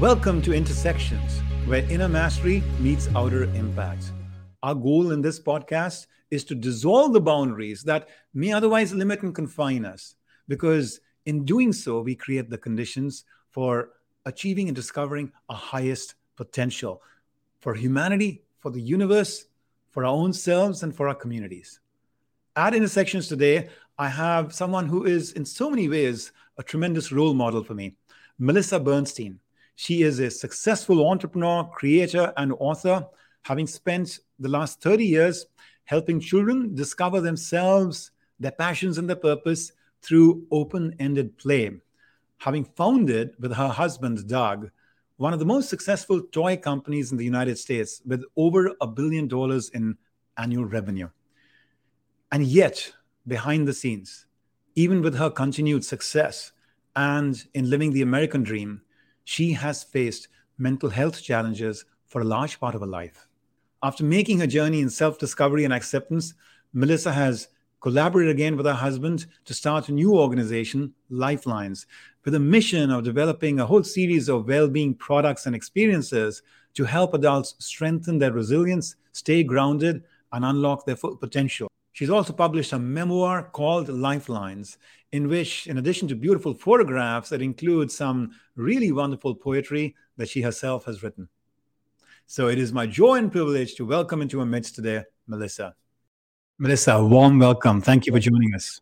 Welcome to Intersections, where inner mastery meets outer impact. Our goal in this podcast is to dissolve the boundaries that may otherwise limit and confine us, because in doing so, we create the conditions for achieving and discovering our highest potential for humanity, for the universe, for our own selves, and for our communities. At Intersections today, I have someone who is, in so many ways, a tremendous role model for me Melissa Bernstein. She is a successful entrepreneur, creator, and author, having spent the last 30 years helping children discover themselves, their passions, and their purpose through open ended play. Having founded with her husband, Doug, one of the most successful toy companies in the United States with over a billion dollars in annual revenue. And yet, behind the scenes, even with her continued success and in living the American dream, she has faced mental health challenges for a large part of her life. After making her journey in self discovery and acceptance, Melissa has collaborated again with her husband to start a new organization, Lifelines, with a mission of developing a whole series of well being products and experiences to help adults strengthen their resilience, stay grounded, and unlock their full potential. She's also published a memoir called Lifelines, in which, in addition to beautiful photographs, that include some really wonderful poetry that she herself has written. So it is my joy and privilege to welcome into our midst today, Melissa. Melissa, warm welcome. Thank you for joining us.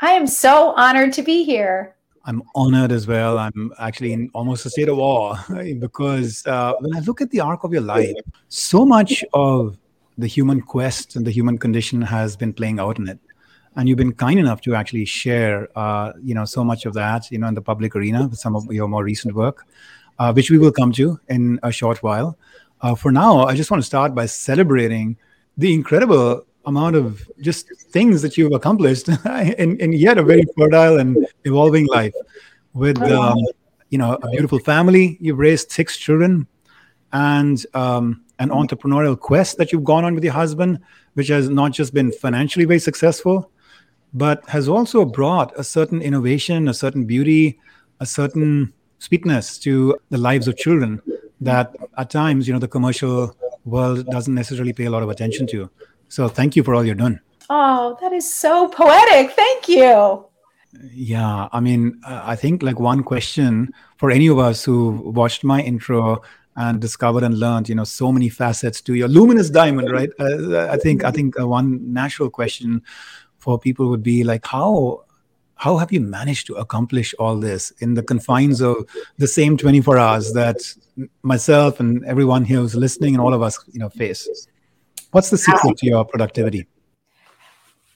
I am so honored to be here. I'm honored as well. I'm actually in almost a state of awe because uh, when I look at the arc of your life, so much of the human quest and the human condition has been playing out in it. And you've been kind enough to actually share uh, you know so much of that you know in the public arena with some of your more recent work uh, which we will come to in a short while. Uh, for now i just want to start by celebrating the incredible amount of just things that you've accomplished in, in yet a very fertile and evolving life with um, you know a beautiful family. You've raised six children and um, an entrepreneurial quest that you've gone on with your husband which has not just been financially very successful but has also brought a certain innovation, a certain beauty, a certain sweetness to the lives of children that at times, you know, the commercial world doesn't necessarily pay a lot of attention to. So thank you for all you're doing. Oh, that is so poetic. Thank you. Yeah, I mean, I think like one question for any of us who watched my intro and discovered and learned, you know, so many facets to your luminous diamond, right? Uh, I think I think uh, one natural question for people would be like how how have you managed to accomplish all this in the confines of the same 24 hours that myself and everyone here who's listening and all of us you know face? What's the secret to your productivity?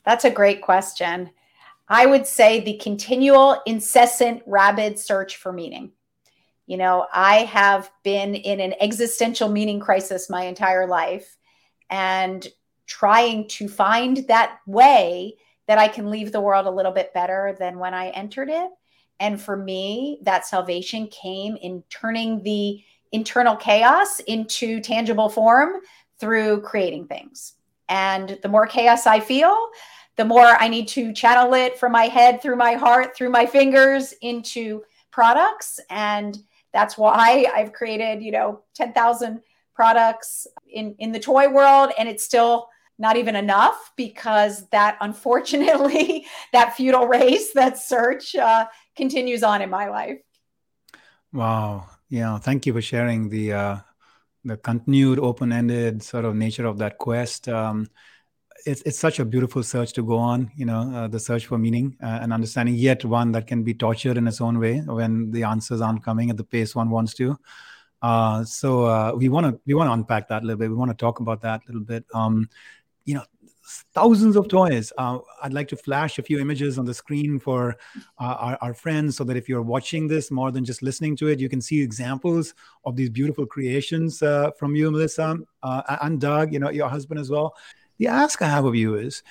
That's a great question. I would say the continual incessant rabid search for meaning you know i have been in an existential meaning crisis my entire life and trying to find that way that I can leave the world a little bit better than when I entered it. And for me, that salvation came in turning the internal chaos into tangible form through creating things. And the more chaos I feel, the more I need to channel it from my head through my heart, through my fingers into products. And that's why I've created, you know, 10,000 products in, in the toy world. And it's still not even enough because that unfortunately that futile race that search uh, continues on in my life wow yeah thank you for sharing the uh, the continued open-ended sort of nature of that quest um, it's, it's such a beautiful search to go on you know uh, the search for meaning uh, and understanding yet one that can be tortured in its own way when the answers aren't coming at the pace one wants to uh, so uh, we want to we want to unpack that a little bit. We want to talk about that a little bit. Um, you know thousands of toys. Uh, I'd like to flash a few images on the screen for uh, our, our, friends so that if you're watching this more than just listening to it, you can see examples of these beautiful creations uh, from you, Melissa, uh, and Doug, you know, your husband as well. The ask I have of you is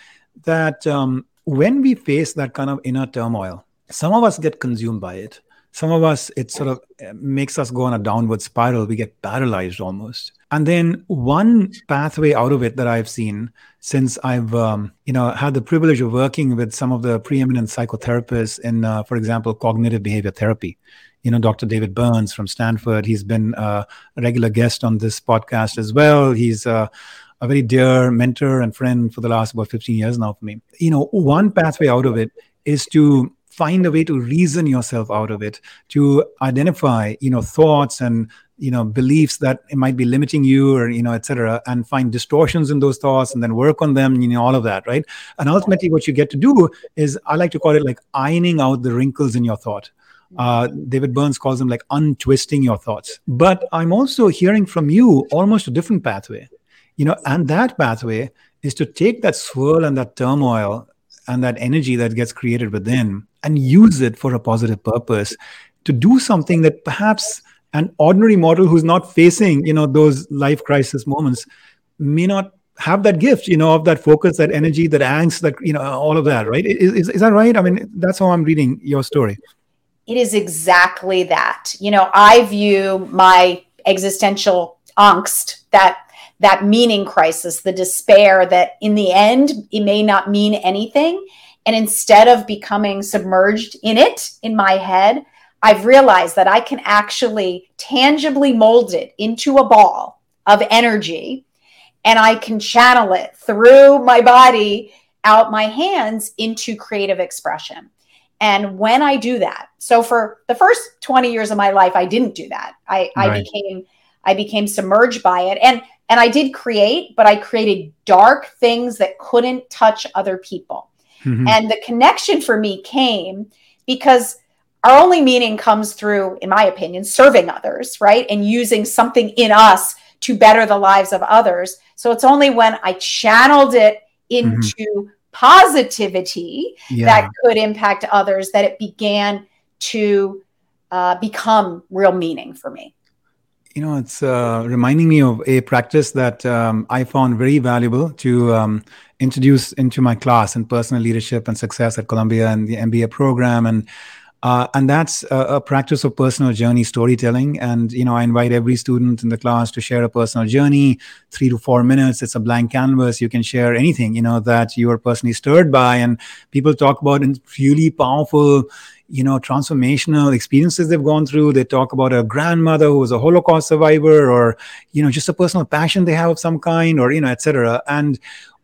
that um, when we face that kind of inner turmoil, some of us get consumed by it. Some of us, it sort of uh, makes us go on a downward spiral. We get paralyzed almost. And then one pathway out of it that I've seen since I've, um, you know, had the privilege of working with some of the preeminent psychotherapists in, uh, for example, cognitive behavior therapy, you know, Dr. David Burns from Stanford. He's been a regular guest on this podcast as well. He's uh, a very dear mentor and friend for the last about 15 years now for me. You know, one pathway out of it is to find a way to reason yourself out of it to identify you know thoughts and you know beliefs that it might be limiting you or you know etc and find distortions in those thoughts and then work on them you know all of that right? And ultimately what you get to do is i like to call it like ironing out the wrinkles in your thought. Uh, david burns calls them like untwisting your thoughts. But i'm also hearing from you almost a different pathway you know and that pathway is to take that swirl and that turmoil and that energy that gets created within and use it for a positive purpose to do something that perhaps an ordinary mortal who's not facing you know those life crisis moments may not have that gift you know of that focus that energy that angst that you know all of that right? Is, is, is that right? I mean that's how i'm reading your story. It is exactly that. You know i view my existential angst that that meaning crisis, the despair that in the end it may not mean anything. And instead of becoming submerged in it in my head, I've realized that I can actually tangibly mold it into a ball of energy and I can channel it through my body out my hands into creative expression. And when I do that, so for the first 20 years of my life, I didn't do that. I, right. I became I became submerged by it. And and I did create, but I created dark things that couldn't touch other people. Mm-hmm. And the connection for me came because our only meaning comes through, in my opinion, serving others, right? And using something in us to better the lives of others. So it's only when I channeled it into mm-hmm. positivity yeah. that could impact others that it began to uh, become real meaning for me you know, it's uh, reminding me of a practice that um, I found very valuable to um, introduce into my class in personal leadership and success at Columbia and the MBA program. And uh, and that's a, a, practice of personal journey storytelling. And you know, I invite every student in the class to share a personal journey, three to four minutes. It's a blank canvas. You can share anything you know that you are personally stirred by. And people talk about really powerful you know transformational experiences they've gone through they talk about a grandmother who was a holocaust survivor or you know just a personal passion they have of some kind or you know etc and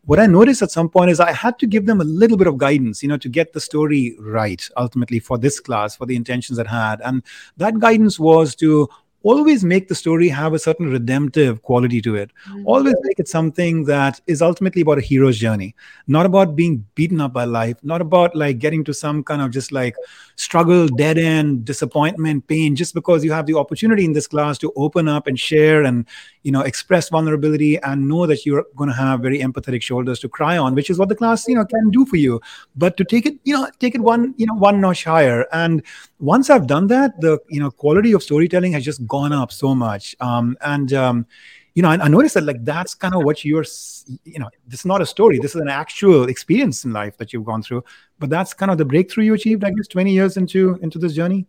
what I noticed at some point is I had to give them a little bit of guidance, you know, to get the story right ultimately for this class, for the intentions it had. And that guidance was to always make the story have a certain redemptive quality to it. Mm-hmm. Always make it something that is ultimately about a hero's journey, not about being beaten up by life, not about like getting to some kind of just like struggle, dead end, disappointment, pain, just because you have the opportunity in this class to open up and share and, you know, express vulnerability and know that you're going to have very empathetic shoulders to cry on, which is what the class, you know, can do for you. But to take it, you know, take it one, you know, one notch higher. And once I've done that, the, you know, quality of storytelling has just gone up so much. Um, and, um, you know, I, I noticed that like that's kind of what you're, you know, this is not a story. This is an actual experience in life that you've gone through. But that's kind of the breakthrough you achieved, I guess, 20 years into into this journey.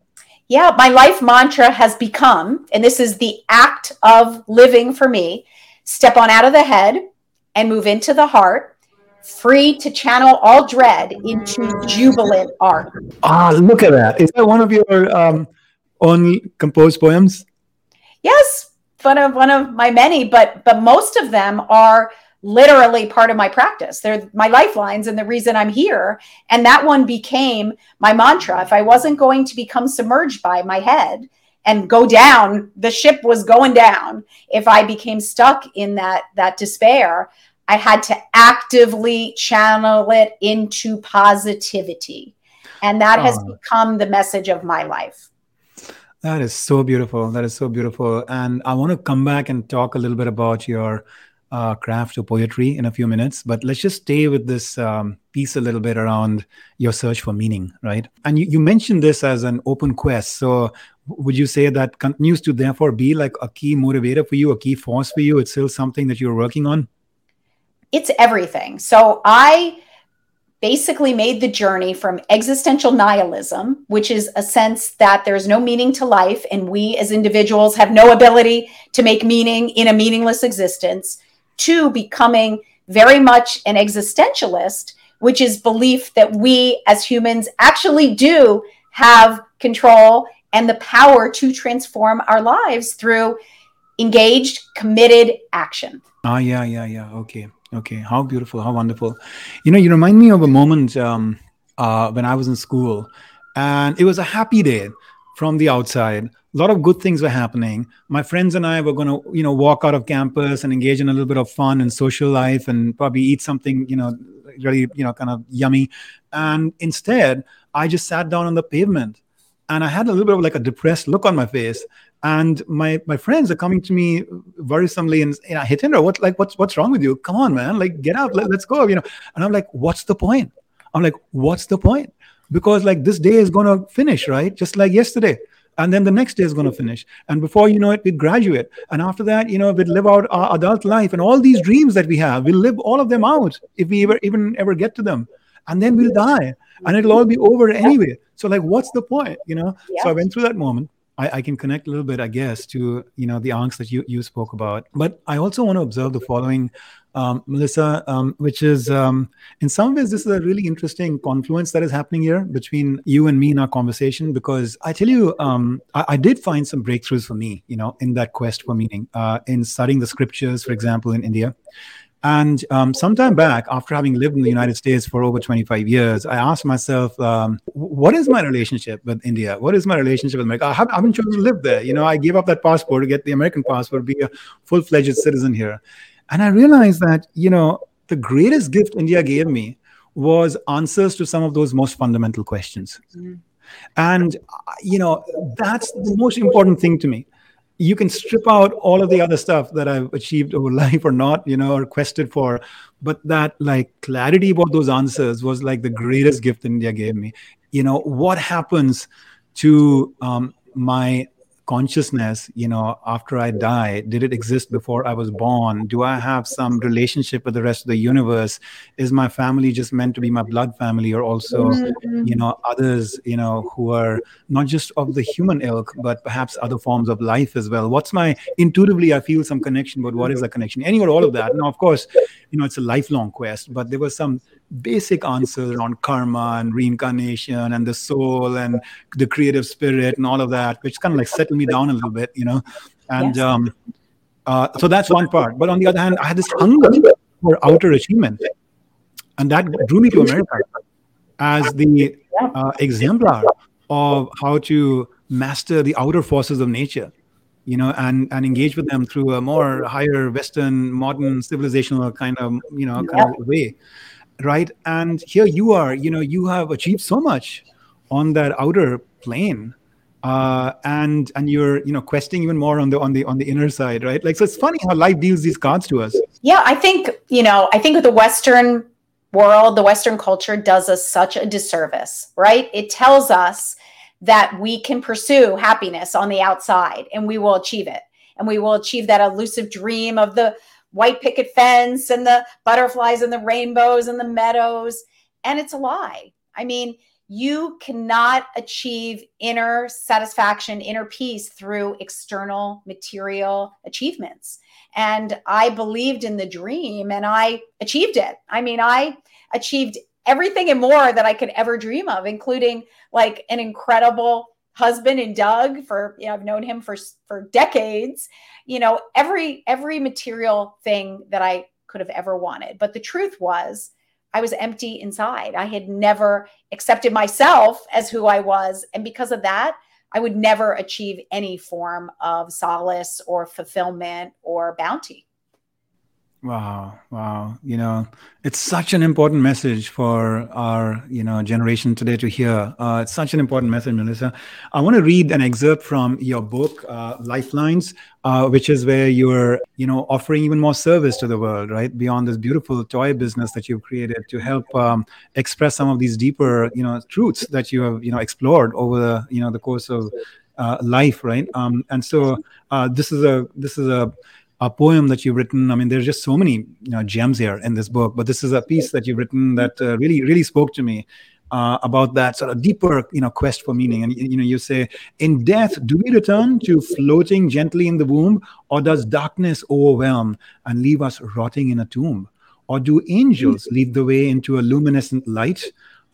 Yeah, my life mantra has become, and this is the act of living for me: step on out of the head and move into the heart free to channel all dread into jubilant art. Ah, look at that. Is that one of your um, own composed poems? Yes, one of one of my many, but but most of them are literally part of my practice. They're my lifelines and the reason I'm here. And that one became my mantra. If I wasn't going to become submerged by my head and go down, the ship was going down. If I became stuck in that that despair, I had to actively channel it into positivity. And that has oh. become the message of my life. That is so beautiful. That is so beautiful. And I want to come back and talk a little bit about your uh, craft or poetry in a few minutes, but let's just stay with this um, piece a little bit around your search for meaning, right? And you, you mentioned this as an open quest. So would you say that continues to therefore be like a key motivator for you, a key force for you? It's still something that you're working on? It's everything. So I basically made the journey from existential nihilism, which is a sense that there's no meaning to life and we as individuals have no ability to make meaning in a meaningless existence, to becoming very much an existentialist, which is belief that we as humans actually do have control and the power to transform our lives through engaged, committed action. Ah, yeah, yeah, yeah. Okay, okay. How beautiful, how wonderful. You know, you remind me of a moment um, uh, when I was in school, and it was a happy day from the outside. A lot of good things were happening. My friends and I were going to, you know, walk out of campus and engage in a little bit of fun and social life, and probably eat something, you know, really, you know, kind of yummy. And instead, I just sat down on the pavement and I had a little bit of like a depressed look on my face. And my my friends are coming to me worrisomely and you know, Hitendra, what like what's what's wrong with you? Come on, man, like get up, let, let's go. You know, and I'm like, what's the point? I'm like, what's the point? Because like this day is gonna finish, right? Just like yesterday. And then the next day is going to finish. And before you know it, we'd graduate. And after that, you know, we'd live out our adult life. And all these dreams that we have, we'll live all of them out if we ever even ever get to them. And then we'll die. And it'll all be over anyway. So like, what's the point? You know. Yeah. So I went through that moment. I, I, can connect a little bit, I guess, to you know the angst that you you spoke about. But I also want to observe the following, um, Melissa, um, which is um, in some ways this is a really interesting confluence that is happening here between you and me in our conversation. Because I tell you, um, I, I, did find some breakthroughs for me, you know, in that quest for meaning, uh, in studying the scriptures, for example, in India. And um, sometime back, after having lived in the United States for over 25 years, I asked myself, um, what is my relationship with India? What is my relationship with America? I haven't, I haven't chosen to live there. You know, I gave up that passport to get the American passport, be a full fledged citizen here. And I realized that, you know, the greatest gift India gave me was answers to some of those most fundamental questions. Mm-hmm. And, you know, that's the most important thing to me you can strip out all of the other stuff that I've achieved over life or not, you know, or quested for. But that like clarity about those answers was like the greatest gift India gave me. You know, what happens to um, my consciousness you know after i die did it exist before i was born? Do i have some relationship with the rest of the universe? Is my family just meant to be my blood family or also mm-hmm. you know others you know who are not just of the human ilk but perhaps other forms of life as well? What's my intuitively i feel some connection but what is the connection? Anyway all of that. Now of course you know it's a lifelong quest but there was some basic answers around karma and reincarnation and the soul and the creative spirit and all of that, which kind of like settled me down a little bit, you know. And yes. um, uh, so that's one part. But on the other hand, I had this hunger for outer achievement, and that drew me to America as the uh, exemplar of how to master the outer forces of nature you know and and engage with them through a more higher western modern civilizational kind of you know kind of way right? And here you are you know you have achieved so much on that outer plane uh, and and you're you know questing even more on the on the on the inner side right? Like so it's funny how life deals these cards to us. Yeah i think you know i think with the western world the western culture does us such a disservice right? It tells us that we can pursue happiness on the outside and we will achieve it. And we will achieve that elusive dream of the white picket fence and the butterflies and the rainbows and the meadows. And it's a lie. I mean, you cannot achieve inner satisfaction, inner peace through external material achievements. And I believed in the dream and I achieved it. I mean, I achieved everything and more that I could ever dream of, including like an incredible husband and Doug for you know I've known him for for decades you know every every material thing that I could have ever wanted. But the truth was I was empty inside. I had never accepted myself as who I was. And because of that I would never achieve any form of solace or fulfillment or bounty Wow, wow. You know, it's such an important message for our, you know, generation today to hear. Uh, it's such an important message, Melissa. I want to read an excerpt from your book, uh, Lifelines, uh, which is where you're, you know, offering even more service to the world, right? Beyond this beautiful toy business that you've created to help um, express some of these deeper, you know, truths that you have, you know, explored over the, you know, the course of uh, life, right? Um, and so uh, this is a, this is a, a poem that you've written. I mean, there's just so many you know, gems here in this book, but this is a piece that you've written that uh, really, really spoke to me. Uh, about that sort of deeper, you know, quest for meaning, and you know, you say, in death, do we return to floating gently in the womb, or does darkness overwhelm and leave us rotting in a tomb, or do angels lead the way into a luminescent light?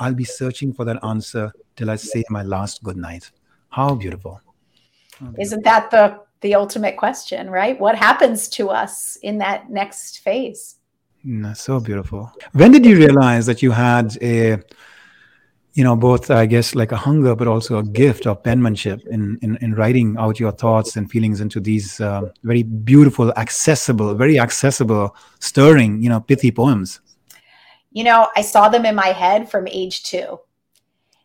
I'll be searching for that answer till I say my last good night. How beautiful. How beautiful. Isn't that the the ultimate question, right? What happens to us in that next phase? Mm, so beautiful. When did you realize that you had a you know both i guess like a hunger but also a gift of penmanship in in, in writing out your thoughts and feelings into these uh, very beautiful accessible very accessible stirring you know pithy poems you know i saw them in my head from age two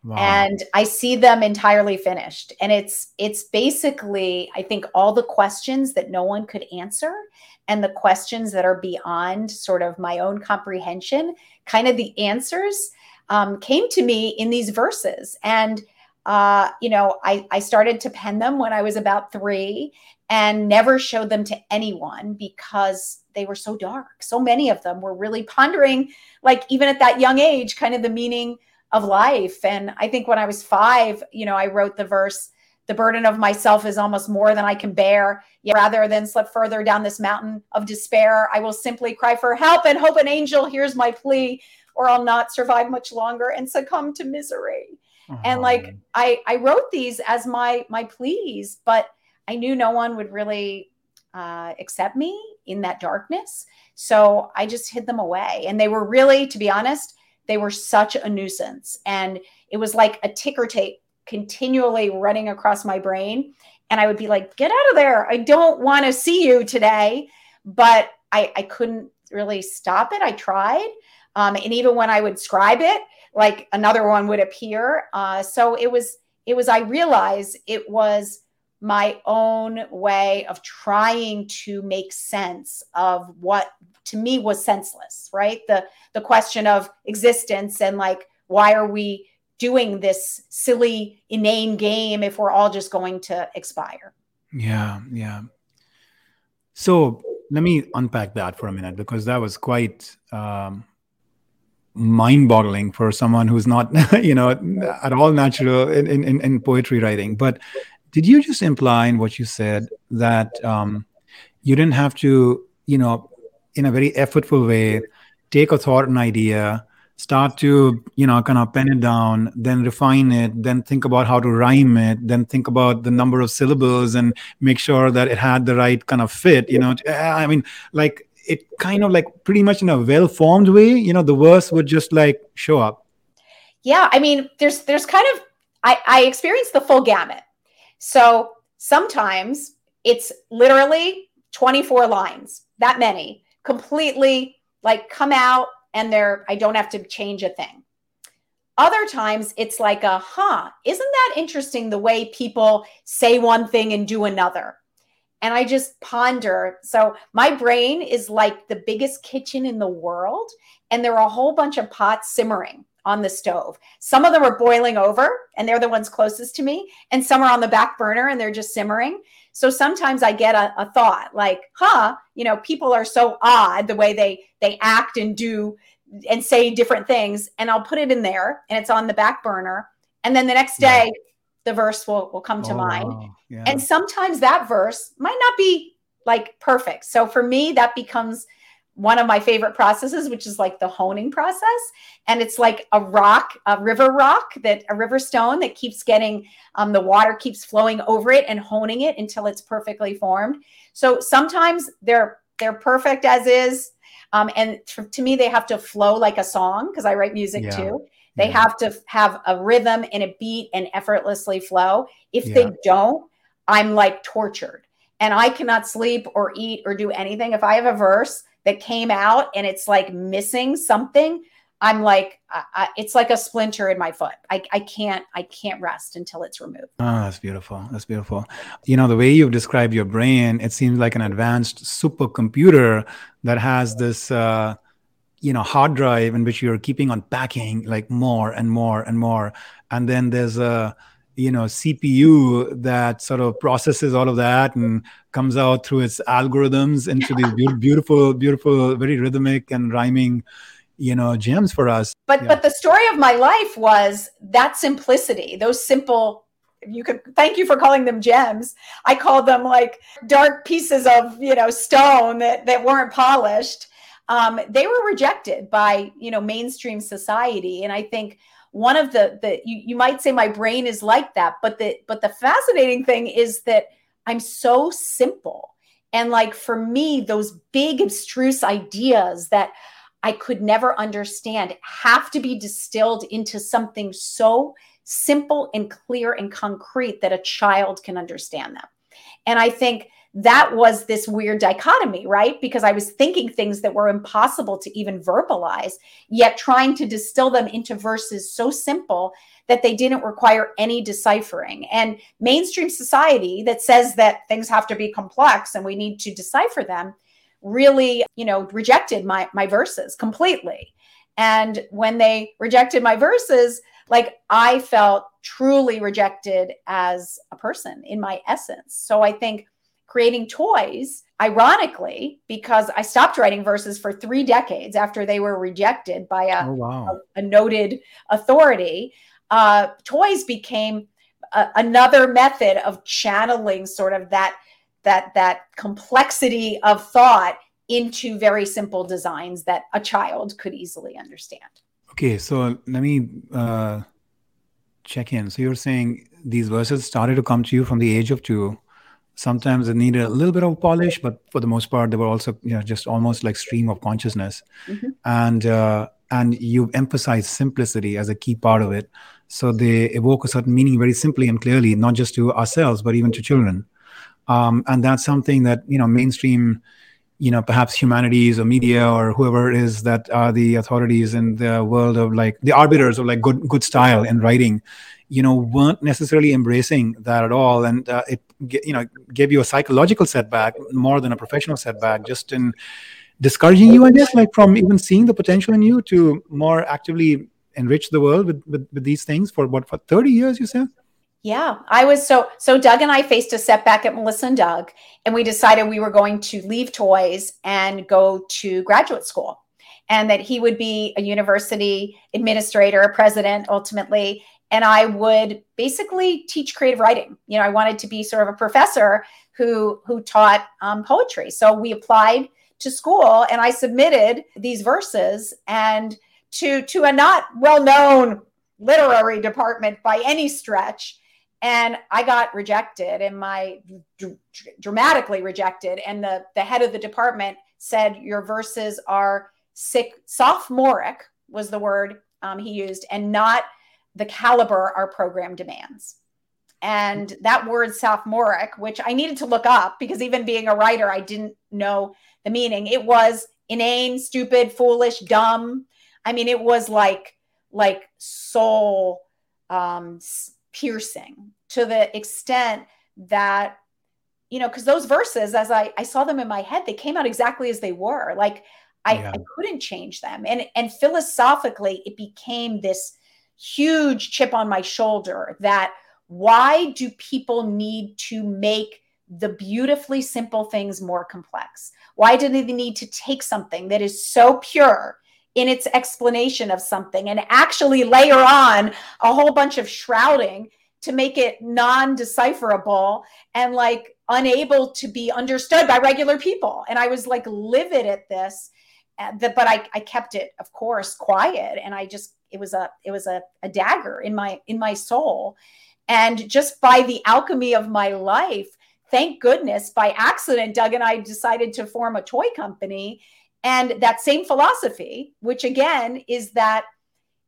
wow. and i see them entirely finished and it's it's basically i think all the questions that no one could answer and the questions that are beyond sort of my own comprehension kind of the answers um, came to me in these verses. And, uh, you know, I, I started to pen them when I was about three and never showed them to anyone because they were so dark. So many of them were really pondering, like, even at that young age, kind of the meaning of life. And I think when I was five, you know, I wrote the verse, the burden of myself is almost more than I can bear. Yet rather than slip further down this mountain of despair, I will simply cry for help and hope an angel hears my plea or I'll not survive much longer and succumb to misery. Uh-huh. And like I I wrote these as my my pleas, but I knew no one would really uh, accept me in that darkness. So I just hid them away. And they were really, to be honest, they were such a nuisance. And it was like a ticker tape continually running across my brain. And I would be like, get out of there. I don't want to see you today. But I, I couldn't really stop it. I tried. Um, and even when I would scribe it, like another one would appear. Uh, so it was, it was, I realized it was my own way of trying to make sense of what to me was senseless, right? The, the question of existence and like, why are we doing this silly, inane game if we're all just going to expire? Yeah, yeah. So let me unpack that for a minute because that was quite um, mind-boggling for someone who's not you know at all natural in, in, in poetry writing but did you just imply in what you said that um, you didn't have to you know in a very effortful way take a thought and idea start to you know kind of pen it down then refine it then think about how to rhyme it then think about the number of syllables and make sure that it had the right kind of fit you know? I mean like it kind of like pretty much in a well formed way you know the verse would just like show up. Yeah i mean there's there's kind of i i experienced the full gamut so sometimes it's literally 24 lines that many completely like come out and they're i don't have to change a thing other times it's like a huh isn't that interesting the way people say one thing and do another and I just ponder. So my brain is like the biggest kitchen in the world, and there are a whole bunch of pots simmering on the stove. Some of them are boiling over, and they're the ones closest to me, and some are on the back burner and they're just simmering. So sometimes I get a, a thought like, "Huh, you know, people are so odd the way they they act and do and say different things," and I'll put it in there, and it's on the back burner, and then the next day. Yeah the verse will, will come to oh, mind. Yeah. And sometimes that verse might not be like perfect. So for me, that becomes one of my favorite processes, which is like the honing process. And it's like a rock, a river rock that a river stone that keeps getting um, the water keeps flowing over it and honing it until it's perfectly formed. So sometimes they're they're perfect as is. Um, and to, to me, they have to flow like a song because I write music yeah. too. They yeah. have to have a rhythm and a beat and effortlessly flow. If yeah. they don't, I'm like tortured and I cannot sleep or eat or do anything. If I have a verse that came out and it's like missing something, I'm like, I, it's like a splinter in my foot. I, I can't, I can't rest until it's removed. Oh, that's beautiful. That's beautiful. You know, the way you've described your brain, it seems like an advanced supercomputer that has this, uh, you know hard drive in which you're keeping on packing like more and more and more and then there's a you know cpu that sort of processes all of that and comes out through its algorithms into these beautiful beautiful very rhythmic and rhyming you know gems for us. But yeah. but the story of my life was that simplicity those simple you could thank you for calling them gems. I called them like dark pieces of you know stone that that weren't polished. Um, they were rejected by you know mainstream society. And i think one of the the you, you might say my brain is like that but the but the fascinating thing is that i'm so simple. And like for me those big abstruse ideas that i could never understand have to be distilled into something so simple and clear and concrete that a child can understand them. And i think that was this weird dichotomy, right? Because I was thinking things that were impossible to even verbalize, yet trying to distill them into verses so simple that they didn't require any deciphering. And mainstream society that says that things have to be complex and we need to decipher them really, you know, rejected my my verses completely. And when they rejected my verses, like I felt truly rejected as a person in my essence. So I think creating toys, ironically, because I stopped writing verses for three decades after they were rejected by a, oh, wow. a, a, noted authority. Uh, toys became a, another method of channeling sort of that that that complexity of thought into very simple designs that a child could easily understand. Okay, so let me uh, check in. So you're saying these verses started to come to you from the age of two sometimes it needed a little bit of polish but for the most part they were also you know just almost like stream of consciousness. Mm-hmm. and uh, and you emphasize simplicity as a key part of it. So they evoke a certain meaning very simply and clearly not just to ourselves but even to children. Um, and that's something that you know mainstream you know perhaps humanities or media or whoever it is that are the authorities in the world of like the arbiters of like good good style in writing you know weren't necessarily embracing that at all. And uh, it you know gave you a psychological setback more than a professional setback just in discouraging you i guess like from even seeing the potential in you to more actively enrich the world with, with, with these things for what for 30 years you said yeah, I was so so Doug and I faced a setback at Melissa and Doug and we decided we were going to leave toys and go to graduate school and that he would be a university administrator, a president ultimately and I would basically teach creative writing. You know, I wanted to be sort of a professor who who taught um, poetry. So we applied to school, and I submitted these verses, and to to a not well known literary department by any stretch. And I got rejected, and my d- dramatically rejected. And the the head of the department said, "Your verses are sick, sophomoric," was the word um, he used, and not the caliber our program demands. And that word sophomoric, which I needed to look up because even being a writer, I didn't know the meaning. It was inane, stupid, foolish, dumb. I mean, it was like like soul um, piercing to the extent that you know because those verses as I, I saw them in my head they came out exactly as they were like I, yeah. I couldn't change them and and philosophically it became this huge chip on my shoulder that why do people need to make the beautifully simple things more complex? Why do they need to take something that is so pure in its explanation of something and actually layer on a whole bunch of shrouding to make it non decipherable and like unable to be understood by regular people? And I was like livid at this. Uh, but I, I kept it, of course, quiet. And I just it was a it was a, a dagger in my in my soul and just by the alchemy of my life thank goodness by accident doug and i decided to form a toy company and that same philosophy which again is that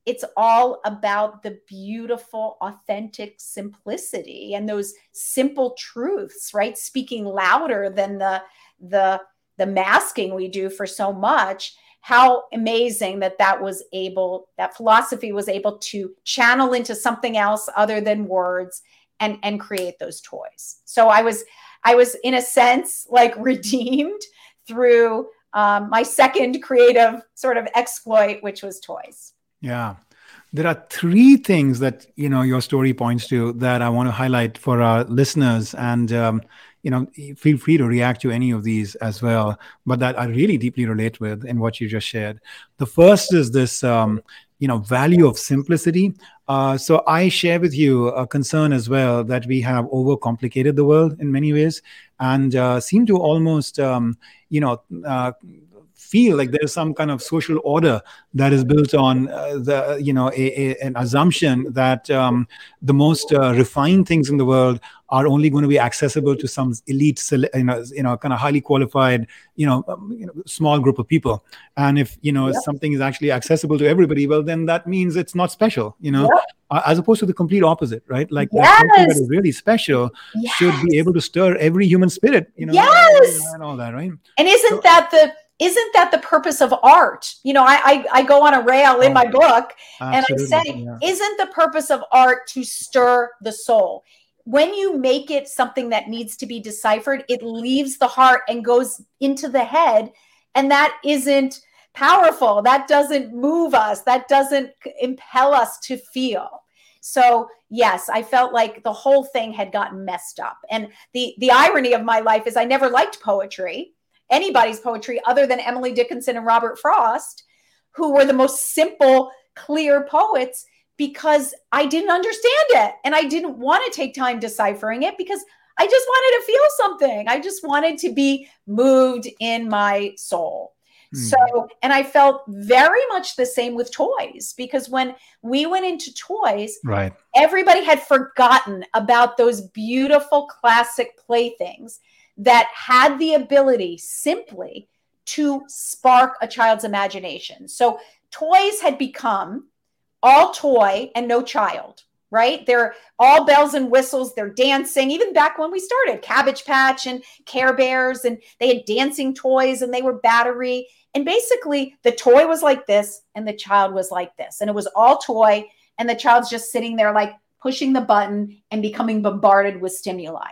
it's all about the beautiful authentic simplicity and those simple truths right? Speaking louder than the the the masking we do for so much. How amazing that that was able that philosophy was able to channel into something else other than words and and create those toys. So i was i was in a sense like redeemed through um, my second creative sort of exploit which was toys. Yeah. There are three things that you know your story points to that i want to highlight for our listeners. And um, you know feel free to react to any of these as well but that i really deeply relate with in what you just shared. The first is this um, you know value of simplicity. Uh, so i share with you a concern as well that we have overcomplicated the world in many ways and uh, seem to almost um, you know uh, feel like there's some kind of social order that is built on uh, the you know a, a, an assumption that um, the most uh, refined things in the world are only going to be accessible to some elite, you know, you know, kind of highly qualified, you know, um, you know small group of people. And if you know yep. something is actually accessible to everybody, well, then that means it's not special, you know, yep. uh, as opposed to the complete opposite, right? Like yes. something that is really special yes. should be able to stir every human spirit, you know, yes. and all that, right? And isn't so, that the isn't that the purpose of art? You know, I I, I go on a rail in oh, my book and I say, yeah. isn't the purpose of art to stir the soul? when you make it something that needs to be deciphered, it leaves the heart and goes into the head. And that isn't powerful. That doesn't move us. That doesn't impel us to feel. So yes, I felt like the whole thing had gotten messed up. And the the irony of my life is I never liked poetry, anybody's poetry other than Emily Dickinson and Robert Frost, who were the most simple, clear poets because I didn't understand it and I didn't want to take time deciphering it because I just wanted to feel something. I just wanted to be moved in my soul. Hmm. So, and I felt very much the same with toys because when we went into toys, right, everybody had forgotten about those beautiful classic playthings that had the ability simply to spark a child's imagination. So, toys had become all toy and no child, right? They're all bells and whistles. They're dancing. Even back when we started, Cabbage Patch and Care Bears, and they had dancing toys and they were battery. And basically, the toy was like this and the child was like this. And it was all toy. And the child's just sitting there, like pushing the button and becoming bombarded with stimuli.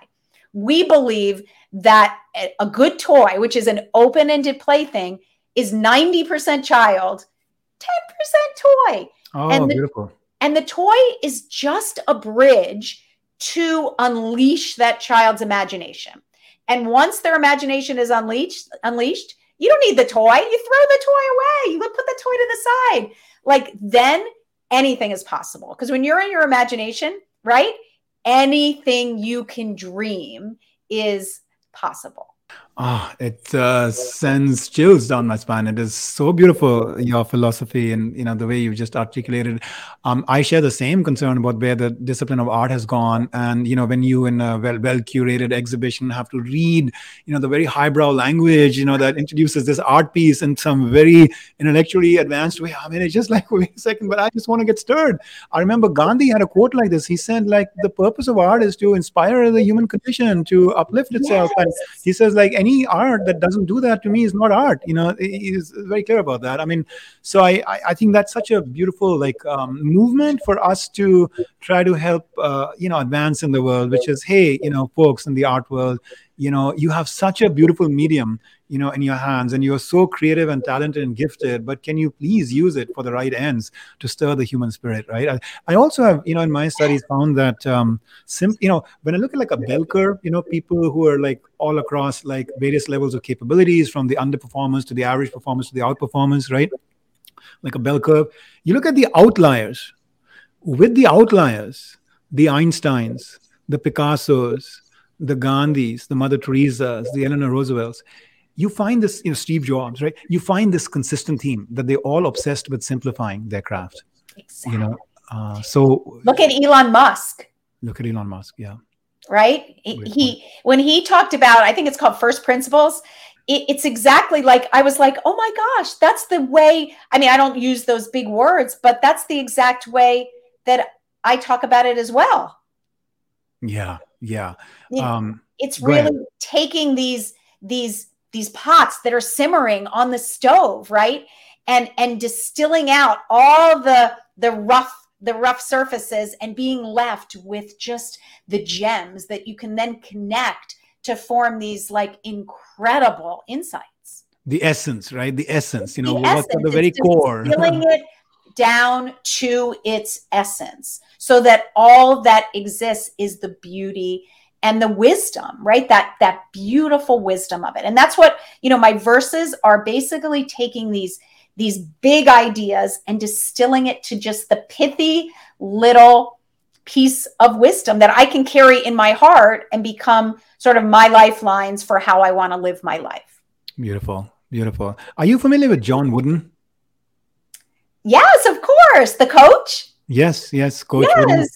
We believe that a good toy, which is an open ended plaything, is 90% child, 10% toy. Oh, and the, beautiful. And the toy is just a bridge to unleash that child's imagination. And once their imagination is unleashed, unleashed, you don't need the toy. You throw the toy away. You put the toy to the side. Like then anything is possible. Because when you're in your imagination, right? Anything you can dream is possible. Ah, oh, it uh, sends chills down my spine. It is so beautiful your philosophy and you know the way you just articulated. Um, I share the same concern about where the discipline of art has gone. And you know, when you in a well well curated exhibition have to read, you know, the very highbrow language, you know, that introduces this art piece in some very intellectually advanced way. I mean, it's just like wait a second, but I just want to get stirred. I remember Gandhi had a quote like this. He said, like, the purpose of art is to inspire the human condition to uplift itself. Yes. And he says, like any art that doesn't do that to me is not art you know he's very clear about that. I mean so i i think that's such a beautiful like um, movement for us to try to help uh, you know advance in the world which is hey you know folks in the art world you know you have such a beautiful medium you know in your hands and you're so creative and talented and gifted but can you please use it for the right ends to stir the human spirit right? I, I also have you know in my studies found that um sim- you know when i look at like a bell curve you know people who are like all across like various levels of capabilities from the underperformance to the average performance to the outperformance right? Like a bell curve. You look at the outliers. With the outliers the einsteins the picassos the gandhis the mother teresas the eleanor roosevelts you find this, you know, Steve Jobs, right? You find this consistent theme that they're all obsessed with simplifying their craft. Exactly. You know, uh, so look at Elon Musk. Look at Elon Musk, yeah. Right. he when he talked about, I think it's called first principles. It, it's exactly like I was like, oh my gosh, that's the way. I mean, I don't use those big words, but that's the exact way that I talk about it as well. Yeah, yeah. Um, it's really taking these these these pots that are simmering on the stove, right? And and distilling out all the the rough the rough surfaces and being left with just the gems that you can then connect to form these like incredible insights. The essence, right? The essence, you know, the what's essence. the very core. Distilling it down to its essence so that all that exists is the beauty and the wisdom right that that beautiful wisdom of it and that's what you know my verses are basically taking these these big ideas and distilling it to just the pithy little piece of wisdom that I can carry in my heart and become sort of my lifelines for how I want to live my life. Beautiful. Beautiful. Are you familiar with John Wooden? Yes, of course. The coach? Yes, yes, Coach yes. Wooden.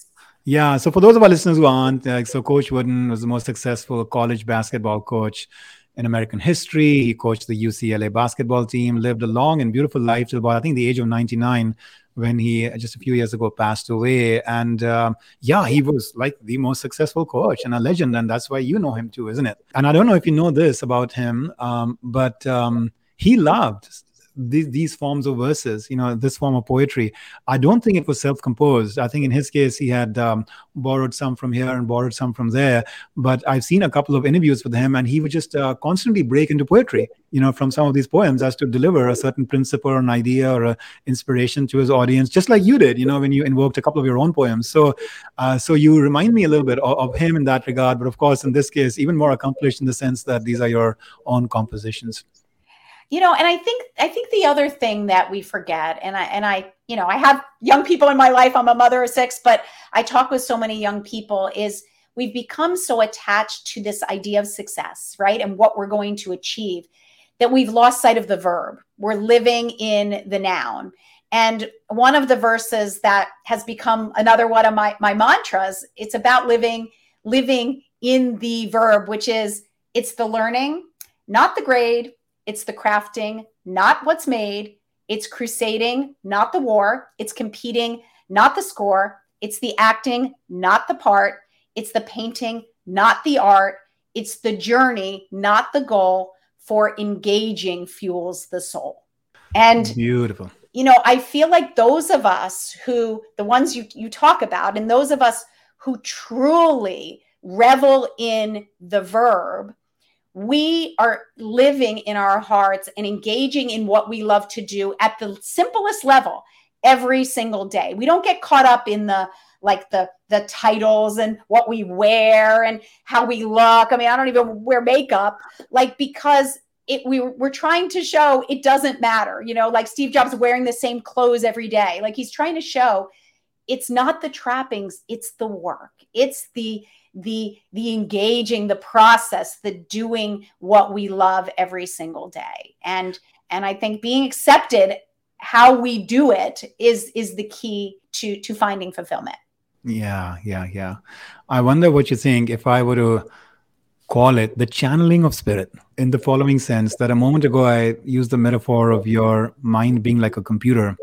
Yeah. So for those of our listeners who aren't, like, so Coach Wooden was the most successful college basketball coach in American history. He coached the UCLA basketball team, lived a long and beautiful life till about, I think, the age of 99 when he just a few years ago passed away. And um, yeah, he was like the most successful coach and a legend. And that's why you know him too, isn't it? And I don't know if you know this about him, um, but um, he loved these, these forms of verses, you know, this form of poetry. I don't think it was self composed. I think in his case, he had um, borrowed some from here and borrowed some from there. But I've seen a couple of interviews with him, and he would just uh, constantly break into poetry, you know, from some of these poems as to deliver a certain principle or an idea or an inspiration to his audience, just like you did, you know, when you invoked a couple of your own poems. So, uh, so you remind me a little bit of, of him in that regard. But of course, in this case, even more accomplished in the sense that these are your own compositions you know and i think i think the other thing that we forget and i and i you know i have young people in my life i'm a mother of six but i talk with so many young people is we've become so attached to this idea of success right and what we're going to achieve that we've lost sight of the verb. We're living in the noun. And one of the verses that has become another one of my my mantras it's about living living in the verb which is it's the learning not the grade it's the crafting, not what's made. It's crusading, not the war. It's competing, not the score. It's the acting, not the part. It's the painting, not the art. It's the journey, not the goal. For engaging fuels the soul. And beautiful. You know, I feel like those of us who, the ones you, you talk about, and those of us who truly revel in the verb, we are living in our hearts and engaging in what we love to do at the simplest level every single day. We don't get caught up in the like the the titles and what we wear and how we look. I mean, I don't even wear makeup like because it we we're trying to show it doesn't matter. You know, like Steve Jobs wearing the same clothes every day. Like he's trying to show it's not the trappings, it's the work. It's the the the engaging the process the doing what we love every single day. And and i think being accepted how we do it is is the key to to finding fulfillment. Yeah yeah yeah. I wonder what you think if i were to call it the channeling of spirit in the following sense that a moment ago i used the metaphor of your mind being like a computer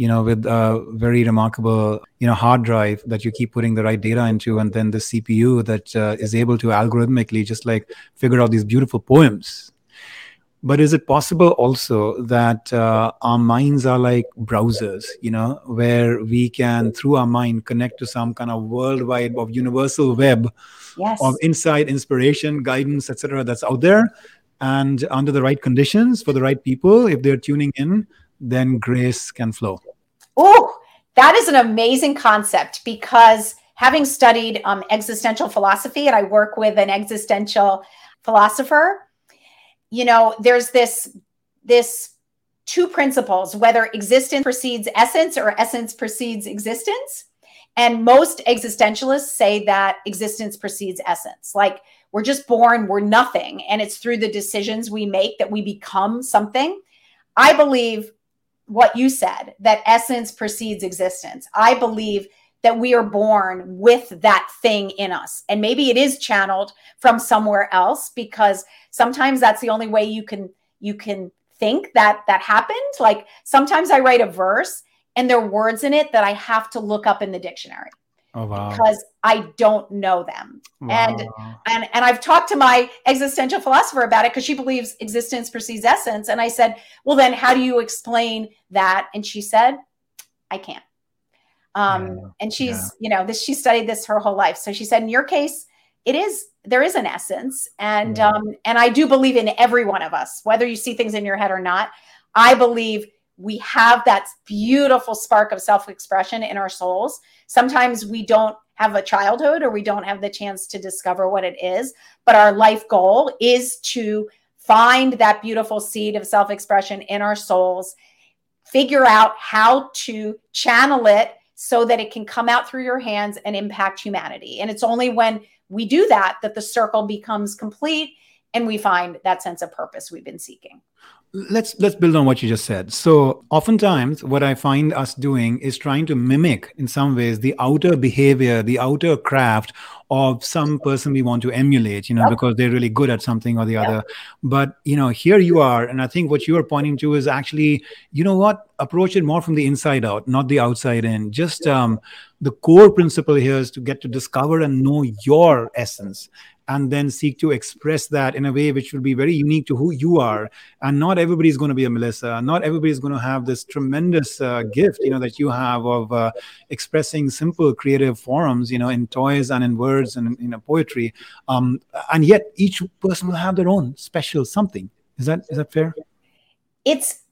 you know, with a very remarkable, you know, hard drive that you keep putting the right data into, and then the CPU that uh, is able to algorithmically just like figure out these beautiful poems. But is it possible also that uh, our minds are like browsers, you know, where we can, through our mind, connect to some kind of worldwide of universal web yes. of insight, inspiration, guidance, etc., that's out there, and under the right conditions for the right people, if they're tuning in, then grace can flow. Oh, that is an amazing concept because having studied um, existential philosophy, and I work with an existential philosopher, you know, there's this this two principles whether existence precedes essence or essence precedes existence. And most existentialists say that existence precedes essence. Like we're just born, we're nothing. And it's through the decisions we make that we become something. I believe what you said that essence precedes existence. I believe that we are born with that thing in us. And maybe it is channeled from somewhere else because sometimes that's the only way you can you can think that that happened. Like sometimes I write a verse and there are words in it that I have to look up in the dictionary. Oh, wow. Because I don't know them. Wow. And and and I've talked to my existential philosopher about it because she believes existence precedes essence. And I said, well, then how do you explain that? And she said, I can't. Um, yeah. and she's, yeah. you know, this she studied this her whole life. So she said, in your case, it is there is an essence. And yeah. um, and I do believe in every one of us, whether you see things in your head or not. I believe we have that beautiful spark of self-expression in our souls. Sometimes we don't have a childhood or we don't have the chance to discover what it is but our life goal is to find that beautiful seed of self-expression in our souls figure out how to channel it so that it can come out through your hands and impact humanity. And it's only when we do that that the circle becomes complete and we find that sense of purpose we've been seeking let's let's build on what you just said. So oftentimes what i find us doing is trying to mimic in some ways the outer behavior the outer craft of some person we want to emulate you know yep. because they're really good at something or the yep. other. But you know here you are and i think what you are pointing to is actually you know what? Approach it more from the inside out not the outside in. Just um the core principle here is to get to discover and know your essence and then seek to express that in a way which will be very unique to who you are. And not everybody is going to be a melissa. Not everybody is going to have this tremendous uh, gift you know that you have of uh, expressing simple creative forms you know in toys and in words and in, in poetry. Um, and yet each person will have their own special something. Is that is that fair? It's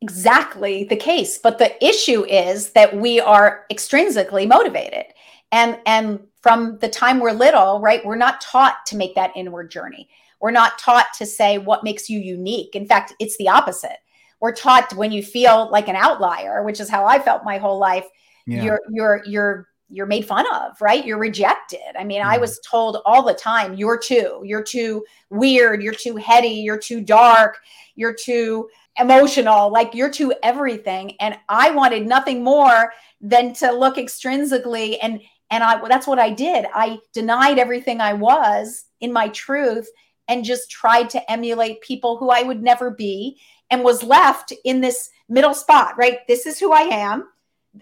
exactly the case but the issue is that we are extrinsically motivated. And and from the time we're little, right, we're not taught to make that inward journey. We're not taught to say what makes you unique. In fact, it's the opposite. We're taught when you feel like an outlier, which is how I felt my whole life, yeah. you're you're you're you're made fun of, right? You're rejected. I mean, mm-hmm. I was told all the time, you're too, you're too weird, you're too heady, you're too dark, you're too emotional, like you're too everything. And I wanted nothing more than to look extrinsically and and I that's what I did. I denied everything I was in my truth and just tried to emulate people who I would never be and was left in this middle spot, right? This is who I am.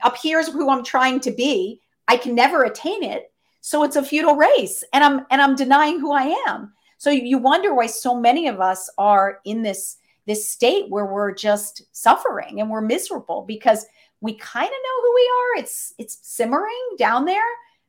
Up here's who I'm trying to be. I can never attain it. So it's a futile race and I'm and I'm denying who I am. So you wonder why so many of us are in this this state where we're just suffering and we're miserable because we kind of know who we are. It's it's simmering down there,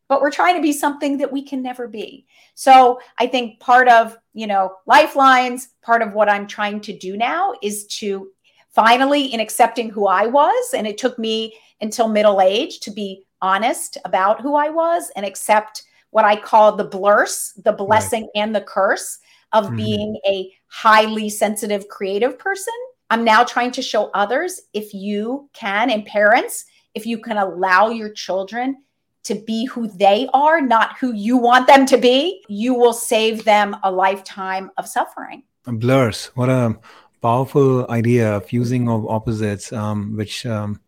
but we're trying to be something that we can never be. So I think part of, you know, lifelines, part of what I'm trying to do now is to finally in accepting who I was and it took me until middle age to be honest about who I was and accept what I call the blurs, the blessing right. and the curse of mm-hmm. being a highly sensitive creative person I'm now trying to show others if you can, and parents, if you can allow your children to be who they are, not who you want them to be, you will save them a lifetime of suffering. Blurs. What a powerful idea, of fusing of opposites, um, which. Um,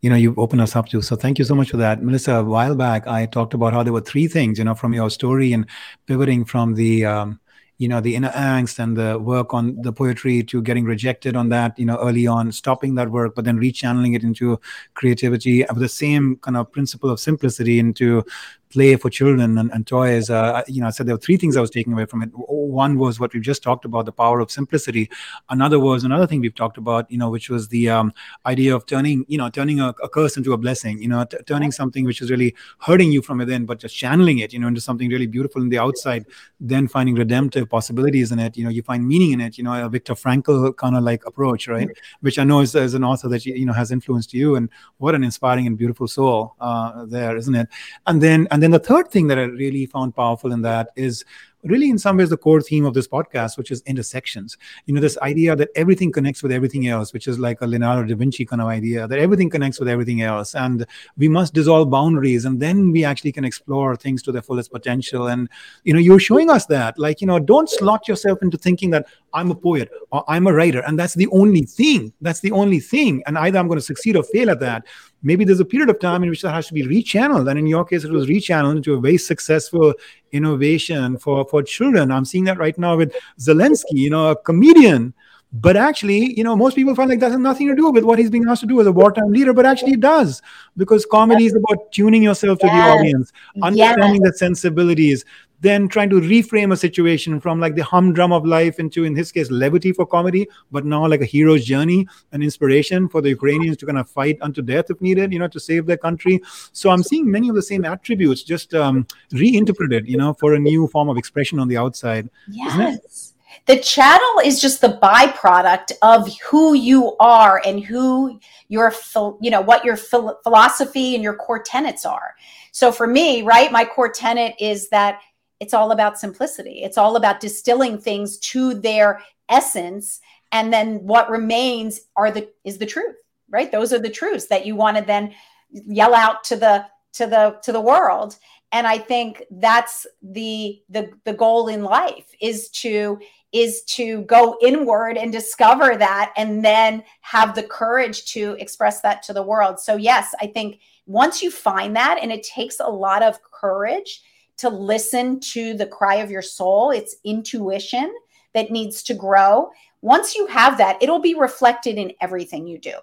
you know, you open us up to. So thank you so much for that. Melissa, a while back, I talked about how there were three things, you know, from your story and pivoting from the um, you know the inner angst and the work on the poetry to getting rejected on that you know early on stopping that work but then rechanneling it into creativity with the same kind of principle of simplicity into play for children and, and toys. Uh, you know, I said there were three things I was taking away from it. One was what we've just talked about, the power of simplicity. Another was another thing we've talked about, you know, which was the um, idea of turning, you know, turning a, a curse into a blessing. You know, t- turning something which is really hurting you from within, but just channeling it, you know, into something really beautiful in the outside. Then finding redemptive possibilities in it. You know, you find meaning in it. You know, a Viktor Frankl kind of like approach, right? Which I know is, is an author that you know has influenced you, and what an inspiring and beautiful soul uh, there, isn't it? And then and then the third thing that I really found powerful in that is really in some ways the core theme of this podcast which is intersections. You know this idea that everything connects with everything else which is like a leonardo da vinci kind of idea that everything connects with everything else and we must dissolve boundaries and then we actually can explore things to their fullest potential. And you know you're showing us that like you know don't slot yourself into thinking that i'm a poet or i'm a writer and that's the only thing that's the only thing and either i'm going to succeed or fail at that maybe there's a period of time in which that has to be rechanneled and in your case it was rechanneled into a very successful innovation for for children. I'm seeing that right now with Zelensky, you know, a comedian. But actually, you know, most people find like that has nothing to do with what he's being asked to do as a wartime leader, but actually it does because comedy is about tuning yourself to yes. the audience, understanding yes. the sensibilities, then trying to reframe a situation from like the humdrum of life into, in his case, levity for comedy, but now like a hero's journey, an inspiration for the Ukrainians to kind of fight unto death if needed, you know, to save their country. So I'm seeing many of the same attributes just um, reinterpreted, you know, for a new form of expression on the outside. Yes the channel is just the byproduct of who you are and who your you know what your philosophy and your core tenets are so for me right my core tenet is that it's all about simplicity. It's all about distilling things to their essence. And then what remains are the is the truth, right? Those are the truths that you want to then yell out to the to the to the world. and i think that's the the the goal in life is to is to go inward and discover that and then have the courage to express that to the world so yes i think once you find that and it takes a lot of courage to listen to the cry of your soul it's intuition that needs to grow once you have that it'll be reflected in everything you do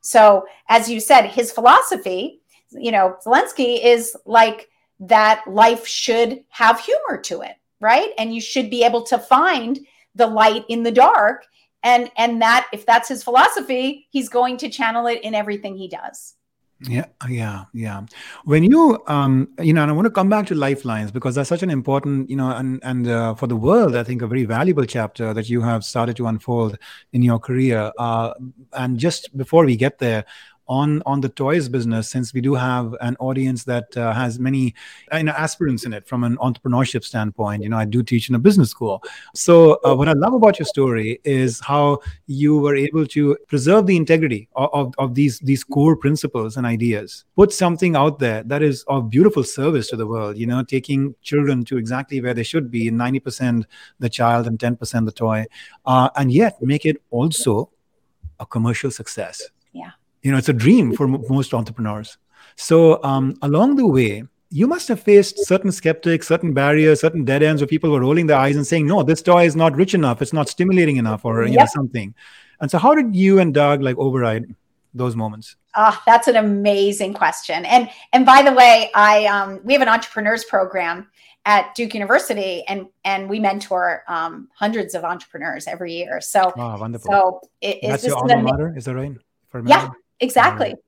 so as you said his philosophy you know zelensky is like that life should have humor to it, right? And you should be able to find the light in the dark. And and that if that's his philosophy, he's going to channel it in everything he does. Yeah, yeah, yeah. When you, um, you know, and I want to come back to lifelines because that's such an important, you know, and and uh, for the world, I think a very valuable chapter that you have started to unfold in your career. Uh, and just before we get there, on on the toys business since we do have an audience that uh, has many you know aspirants in it from an entrepreneurship standpoint. You know i do teach in a business school. So uh, what i love about your story is how you were able to preserve the integrity of, of, of these these core principles and ideas. Put something out there that is of beautiful service to the world you know taking children to exactly where they should be 90% the child and 10% the toy uh, and yet make it also a commercial success. Yeah you know it's a dream for m- most entrepreneurs so um, along the way you must have faced certain skeptics certain barriers certain dead ends where people were rolling their eyes and saying no this toy is not rich enough it's not stimulating enough or you yep. know something and so how did you and doug like override those moments Ah, that's an amazing question. And and by the way, I um, we have an entrepreneurs program at Duke University, and and we mentor um, hundreds of entrepreneurs every year. So, oh, wonderful. So it, that's your alma mater, is that right? yeah, Exactly. Um,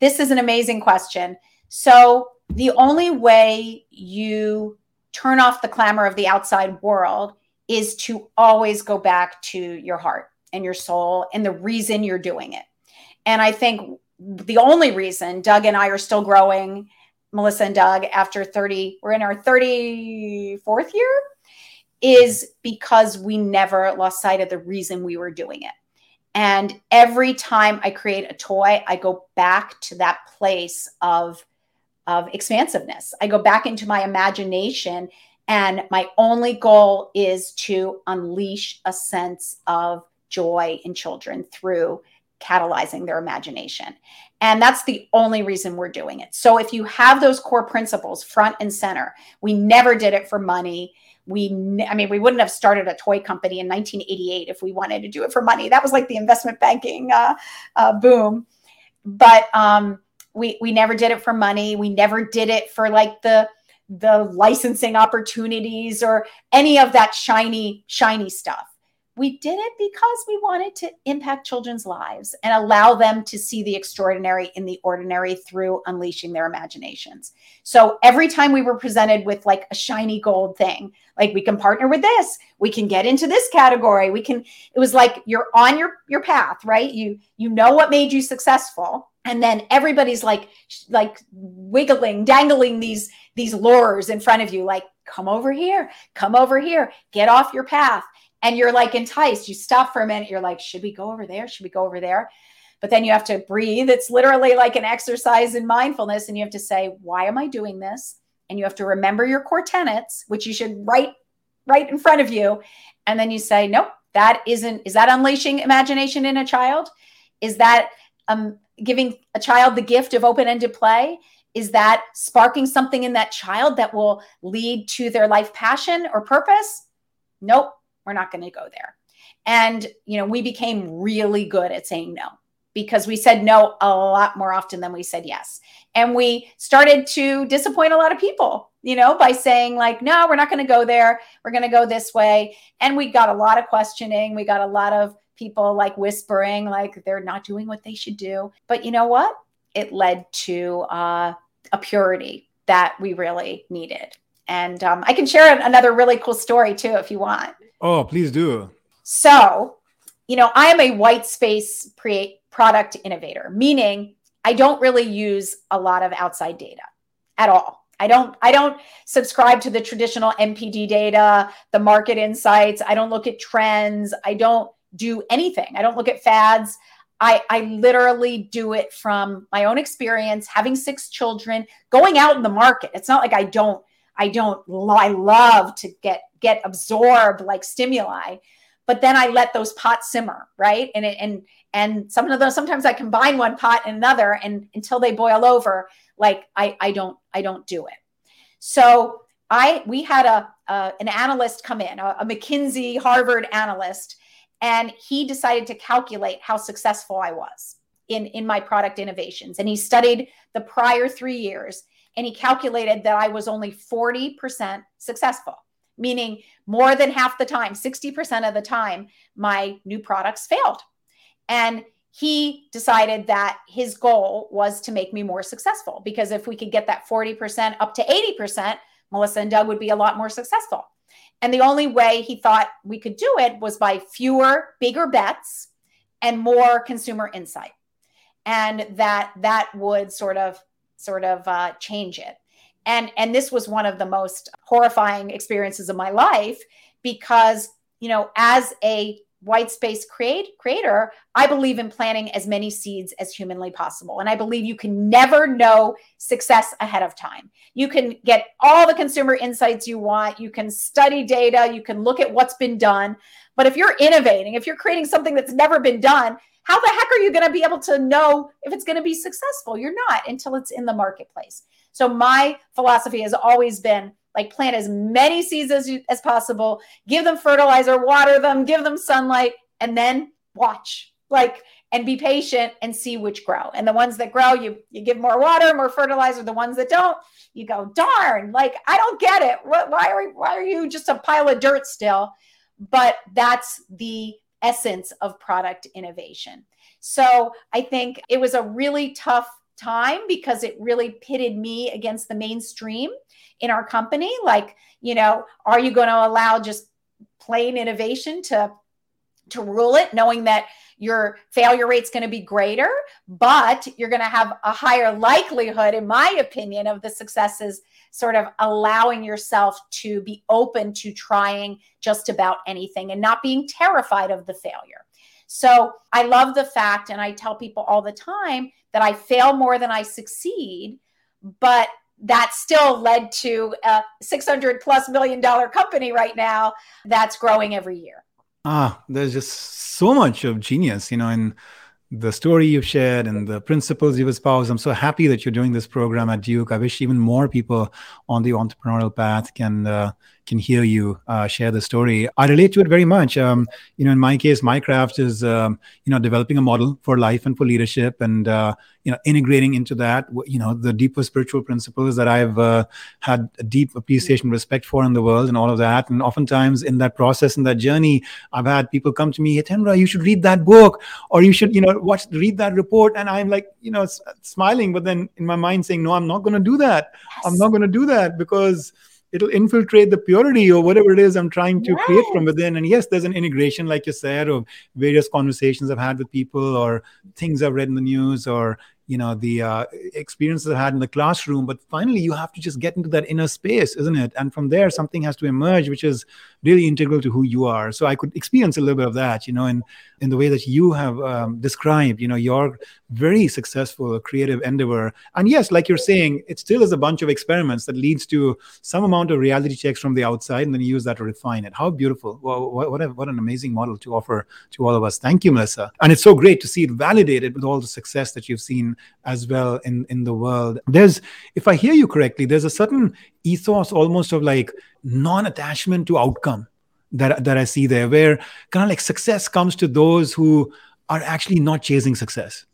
this is an amazing question. So, the only way you turn off the clamor of the outside world is to always go back to your heart and your soul and the reason you're doing it. And I think the only reason Doug and I are still growing, Melissa and Doug, after 30, we're in our 34th year, is because we never lost sight of the reason we were doing it. And every time I create a toy, I go back to that place of, of expansiveness. I go back into my imagination. And my only goal is to unleash a sense of joy in children through catalyzing their imagination. And that's the only reason we're doing it. So if you have those core principles front and center, we never did it for money we i mean we wouldn't have started a toy company in 1988 if we wanted to do it for money. That was like the investment banking uh, uh, boom. But um, we we never did it for money. We never did it for like the the licensing opportunities or any of that shiny shiny stuff we did it because we wanted to impact children's lives and allow them to see the extraordinary in the ordinary through unleashing their imaginations. So every time we were presented with like a shiny gold thing, like we can partner with this, we can get into this category, we can it was like you're on your your path, right? You you know what made you successful and then everybody's like like wiggling, dangling these these lures in front of you like come over here, come over here, get off your path and you're like enticed. You stop for a minute. You're like, should we go over there? Should we go over there? But then you have to breathe. It's literally like an exercise in mindfulness. And you have to say, why am I doing this? And you have to remember your core tenets, which you should write right in front of you. And then you say, nope, that isn't, is that unleashing imagination in a child? Is that um, giving a child the gift of open ended play? Is that sparking something in that child that will lead to their life passion or purpose? Nope we're not going to go there. And, you know, we became really good at saying no because we said no a lot more often than we said yes. And we started to disappoint a lot of people, you know, by saying, like, no, we're not going to go there. We're going to go this way. And we got a lot of questioning. We got a lot of people like whispering, like, they're not doing what they should do. But you know what? It led to uh, a purity that we really needed. And um, I can share another really cool story too, if you want. Oh, please do. So, you know, I am a white space pre- product innovator, meaning I don't really use a lot of outside data at all. I don't I don't subscribe to the traditional NPD data, the market insights. I don't look at trends. I don't do anything. I don't look at fads. I, I literally do it from my own experience, having six children, going out in the market. It's not like I don't, I don't, I love to get get absorbed like stimuli, but then I let those pots simmer, right? And it, and and some of those sometimes I combine one pot and another, and until they boil over, like I I don't I don't do it. So I we had a, an analyst come in, a, a McKinsey Harvard analyst and he decided to calculate how successful I was in, in my product innovations. And he studied the prior three years and he calculated that I was only 40% successful, meaning more than half the time, 60% of the time, my new products failed. And he decided that his goal was to make me more successful because if we could get that 40% up to 80%, Melissa and Doug would be a lot more successful. And the only way he thought we could do it was by fewer, bigger bets and more consumer insight. And that that would sort of sort of uh, change it. And and this was one of the most horrifying experiences of my life because you know as a white space create creator i believe in planting as many seeds as humanly possible. And i believe you can never know success ahead of time. You can get all the consumer insights you want. You can study data. You can look at what's been done. But if you're innovating if you're creating something that's never been done how the heck are you going to be able to know if it's going to be successful? You're not until it's in the marketplace. So my philosophy has always been like plant as many seeds as, you, as possible, give them fertilizer, water them, give them sunlight, and then watch. Like and be patient and see which grow. And the ones that grow, you you give more water, more fertilizer. The ones that don't, you go, darn, like I don't get it. What, why are why are you just a pile of dirt still? But that's the essence of product innovation. So I think it was a really tough time because it really pitted me against the mainstream in our company. Like you know are you going to allow just plain innovation to to rule it knowing that your failure rate's going to be greater but you're going to have a higher likelihood in my opinion of the successes sort of allowing yourself to be open to trying just about anything and not being terrified of the failure so i love the fact and i tell people all the time that i fail more than i succeed but that still led to a 600 plus million dollar company right now that's growing every year. Ah, there's just so much of genius, you know, in the story you've shared and the principles you've espoused. I'm so happy that you're doing this program at Duke. I wish even more people on the entrepreneurial path can uh, can hear you uh, share the story. I relate to it very much. Um, you know, in my case, my craft is um, you know developing a model for life and for leadership, and uh, you know integrating into that you know the deeper spiritual principles that I've uh, had a deep appreciation, respect for in the world, and all of that. And oftentimes in that process, in that journey, I've had people come to me, "Hey, Hitendra, you should read that book, or you should you know watch read that report, and I'm like you know smiling, but then in my mind saying, no, I'm not going to do that. Yes. I'm not going to do that because it'll infiltrate the purity or whatever it is I'm trying to yes. create from within. And yes, there's an integration, like you said, of various conversations I've had with people or things I've read in the news or you know the uh, experiences I've had in the classroom but finally you have to just get into that inner space isn't it and from there something has to emerge which is really integral to who you are. So i could experience a little bit of that you know in in the way that you have um, described you know your very successful creative endeavor. And yes like you're saying it still is a bunch of experiments that leads to some amount of reality checks from the outside and then you use that to refine it. How beautiful. Well, what, a, what an amazing model to offer to all of us. Thank you melissa. And it's so great to see it validated with all the success that you've seen as well in in the world. There's if i hear you correctly there's a certain ethos almost of like non-attachment to outcome that that i see there where kind of like success comes to those who are actually not chasing success.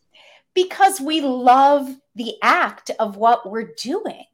Because we love the act of what we're doing.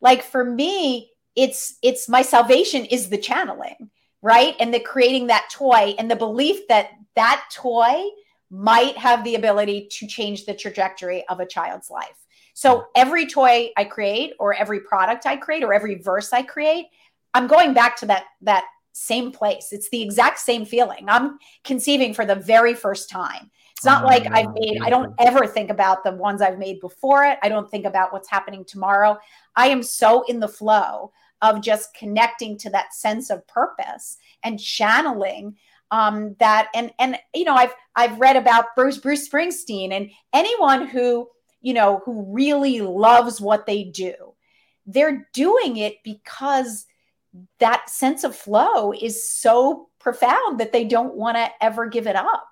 Like for me it's it's my salvation is the channeling right? And the creating that toy and the belief that that toy might have the ability to change the trajectory of a child's life. So every toy I create or every product I create or every verse I create, I'm going back to that that same place. It's the exact same feeling. I'm conceiving for the very first time. It's not oh, like I've made, I don't ever think about the ones I've made before it. I don't think about what's happening tomorrow. I am so in the flow of just connecting to that sense of purpose and channeling um, that and and you know I've I've read about Bruce Bruce Springsteen and anyone who you know who really loves what they do. They're doing it because that sense of flow is so profound that they don't want to ever give it up.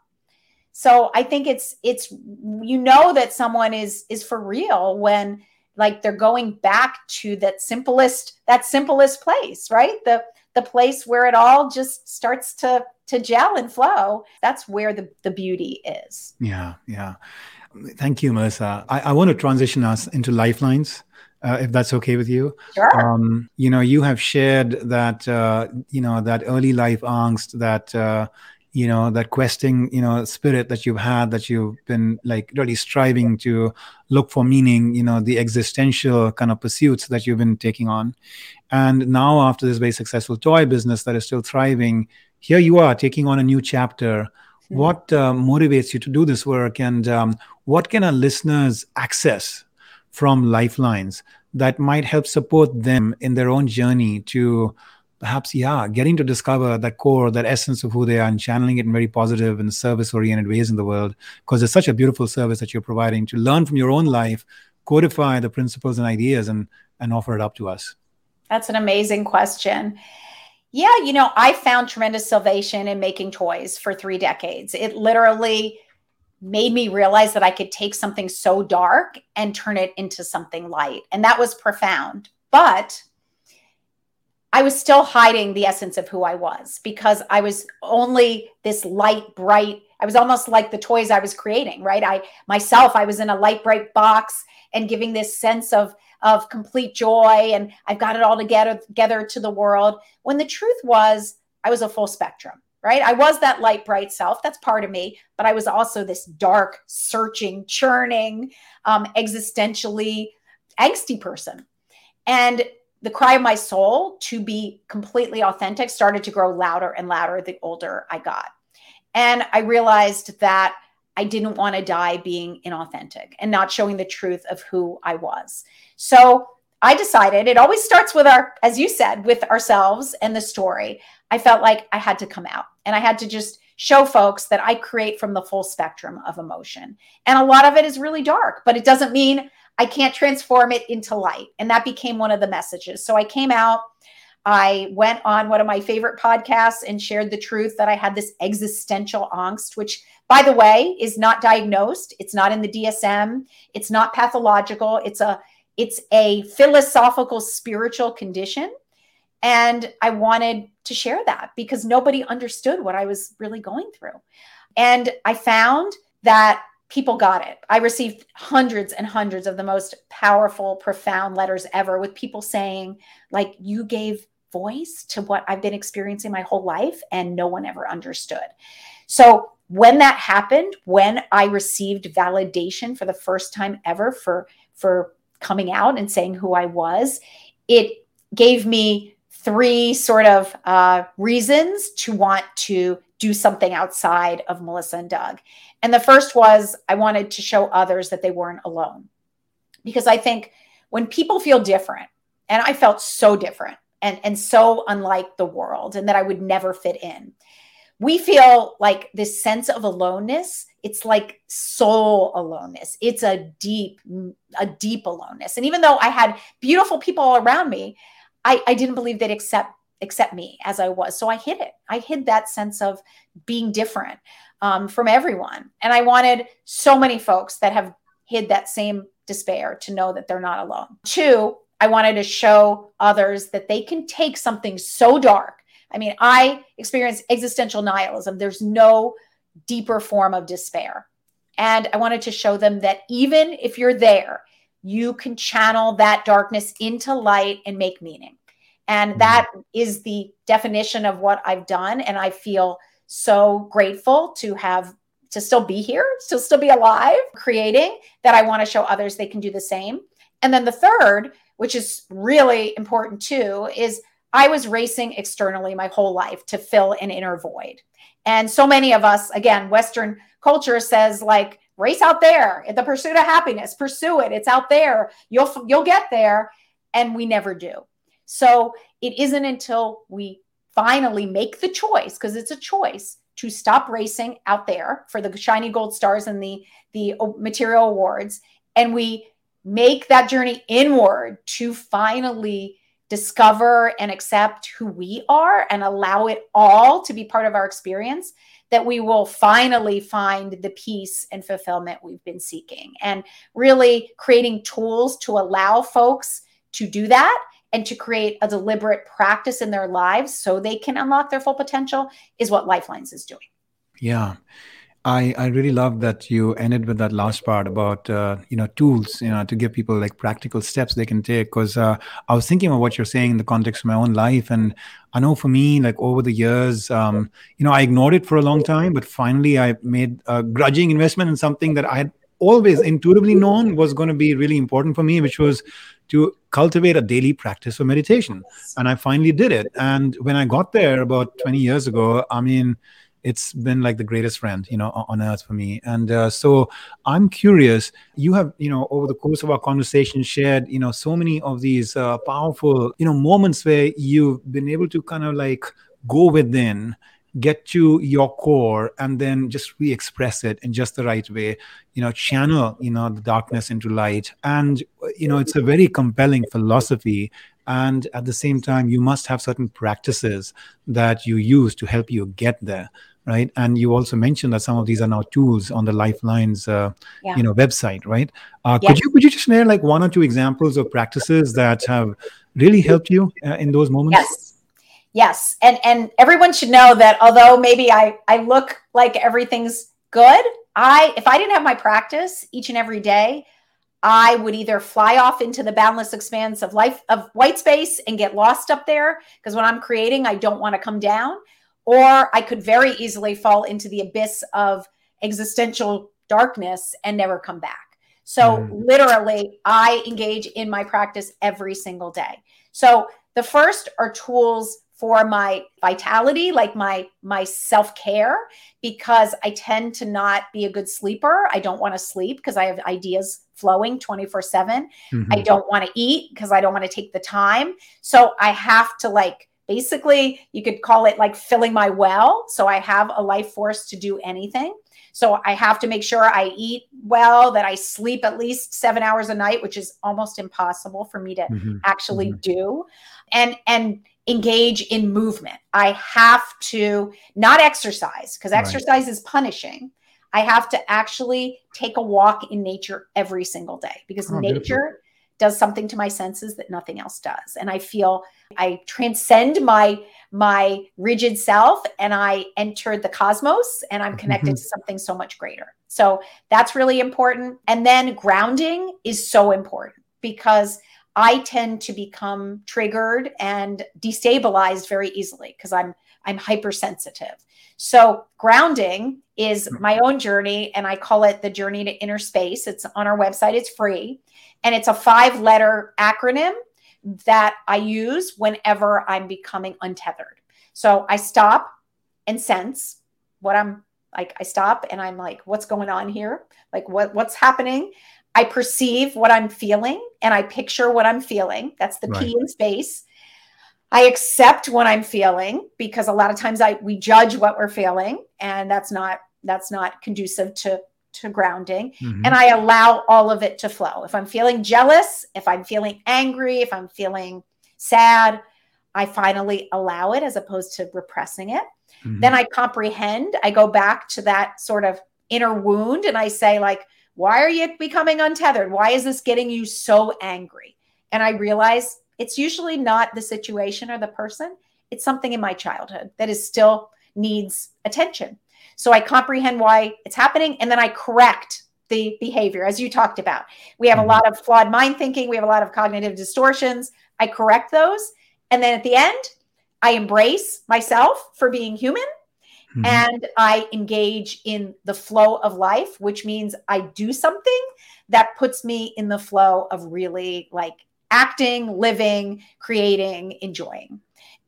So i think it's it's you know that someone is is for real when like they're going back to that simplest that simplest place right? The the place where it all just starts to to gel and flow. That's where the the beauty is. Yeah yeah thank you melissa i, I want to transition us into lifelines uh, if that's okay with you. Sure. Um, you know, you have shared that uh, you know that early life angst, that uh, you know that questing, you know, spirit that you've had, that you've been like really striving to look for meaning. You know, the existential kind of pursuits that you've been taking on, and now after this very successful toy business that is still thriving, here you are taking on a new chapter. What uh, motivates you to do this work, and um, what can our listeners access from lifelines that might help support them in their own journey to perhaps yeah getting to discover that core that essence of who they are and channeling it in very positive and service oriented ways in the world? Because it's such a beautiful service that you're providing to learn from your own life codify the principles and ideas and and offer it up to us. That's an amazing question yeah you know i found tremendous salvation in making toys for three decades it literally made me realize that I could take something so dark and turn it into something light. And that was profound. But I was still hiding the essence of who I was because I was only this light, bright. I was almost like the toys I was creating, right? I myself, I was in a light, bright box and giving this sense of of complete joy and I've got it all together together to the world. When the truth was, I was a full spectrum right? I was that light, bright self. That's part of me. But I was also this dark, searching, churning, um, existentially angsty person. And the cry of my soul to be completely authentic started to grow louder and louder the older I got. And I realized that I didn't want to die being inauthentic and not showing the truth of who I was. So I decided it always starts with our, as you said, with ourselves and the story. I felt like I had to come out and I had to just show folks that I create from the full spectrum of emotion. And a lot of it is really dark, but it doesn't mean I can't transform it into light. And that became one of the messages. So I came out, I went on one of my favorite podcasts and shared the truth that I had this existential angst, which, by the way, is not diagnosed. It's not in the DSM. It's not pathological. It's a it's a philosophical spiritual condition and I wanted to share that because nobody understood what I was really going through. And I found that people got it. I received hundreds and hundreds of the most powerful, profound letters ever with people saying, like, you gave voice to what I've been experiencing my whole life, and no one ever understood. So, when that happened, when I received validation for the first time ever for, for coming out and saying who I was, it gave me three sort of uh, reasons to want to do something outside of Melissa and Doug. And the first was I wanted to show others that they weren't alone. Because I think when people feel different, and I felt so different and, and so unlike the world, and that I would never fit in, we feel like this sense of aloneness it's like soul aloneness it's a deep a deep aloneness and even though i had beautiful people all around me I, I didn't believe they'd accept accept me as I was. So I hid it. I hid that sense of being different um, from everyone. And I wanted so many folks that have hid that same despair to know that they're not alone. Two, I wanted to show others that they can take something so dark. I mean, I experienced existential nihilism. There's no deeper form of despair. And I wanted to show them that even if you're there, you can channel that darkness into light and make meaning. And mm-hmm. that is the definition of what I've done. And I feel so grateful to have to still be here, to still be alive, creating that I want to show others they can do the same. And then the third, which is really important too, is I was racing externally my whole life to fill an inner void. And so many of us, again, Western culture says, like, race out there in the pursuit of happiness pursue it it's out there you'll you'll get there and we never do so it isn't until we finally make the choice because it's a choice to stop racing out there for the shiny gold stars and the the material awards and we make that journey inward to finally discover and accept who we are and allow it all to be part of our experience that we will finally find the peace and fulfillment we've been seeking. And really creating tools to allow folks to do that and to create a deliberate practice in their lives so they can unlock their full potential is what lifelines is doing. Yeah I, I really love that you ended with that last part about uh, you know tools you know to give people like practical steps they can take because uh, I was thinking of what you're saying in the context of my own life and I know for me like over the years um, you know I ignored it for a long time but finally I made a grudging investment in something that I had always intuitively known was going to be really important for me which was to cultivate a daily practice of meditation. And I finally did it. And when I got there about 20 years ago I mean it's been like the greatest friend you know on earth for me. And uh, so i'm curious you have you know over the course of our conversation shared you know so many of these uh, powerful you know moments where you've been able to kind of like go within get to your core and then just re-express it in just the right way you know channel you know the darkness into light. And you know it's a very compelling philosophy. And at the same time you must have certain practices that you use to help you get there right? And you also mentioned that some of these are now tools on the lifelines uh, yeah. you know website right? Uh, yes. could you could you just share like one or two examples of practices that have really helped you uh, in those moments? Yes. Yes. And and everyone should know that although maybe i i look like everything's good i if i didn't have my practice each and every day I would either fly off into the boundless expanse of life of white space and get lost up there because when I'm creating, I don't want to come down, or I could very easily fall into the abyss of existential darkness and never come back. So, mm. literally, I engage in my practice every single day. So, the first are tools for my vitality like my my self-care because i tend to not be a good sleeper i don't want to sleep because i have ideas flowing 24 7 mm-hmm. i don't want to eat because i don't want to take the time so i have to like basically you could call it like filling my well so i have a life force to do anything so i have to make sure i eat well that i sleep at least seven hours a night which is almost impossible for me to mm-hmm. actually mm-hmm. do and and engage in movement i have to not exercise because exercise right. is punishing i have to actually take a walk in nature every single day because oh, nature beautiful does something to my senses that nothing else does. And i feel i transcend my my rigid self and i entered the cosmos and i'm connected mm-hmm. to something so much greater. So that's really important. And then grounding is so important because i tend to become triggered and destabilized very easily because i'm i'm hypersensitive. So grounding is mm. my own journey and i call it the journey to inner space it's on our website it's free and it's a five letter acronym that I use whenever I'm becoming untethered. So I stop and sense what I'm like I stop and I'm like what's going on here? Like what what's happening? I perceive what I'm feeling and I picture what I'm feeling. That's the right. P in space. I accept what I'm feeling because a lot of times I we judge what we're feeling and that's not that's not conducive to to grounding mm-hmm. and I allow all of it to flow. If I'm feeling jealous, if I'm feeling angry, if I'm feeling sad, I finally allow it as opposed to repressing it. Mm-hmm. Then I comprehend. I go back to that sort of inner wound and I say, like, why are you becoming untethered? Why is this getting you so angry? And I realize it's usually not the situation or the person, it's something in my childhood that is still needs attention. So I comprehend why it's happening and then I correct the behavior, as you talked about. We have a mm-hmm. lot of flawed mind thinking, we have a lot of cognitive distortions. I correct those. And then at the end, I embrace myself for being human mm-hmm. and I engage in the flow of life, which means I do something that puts me in the flow of really like acting, living, creating, enjoying.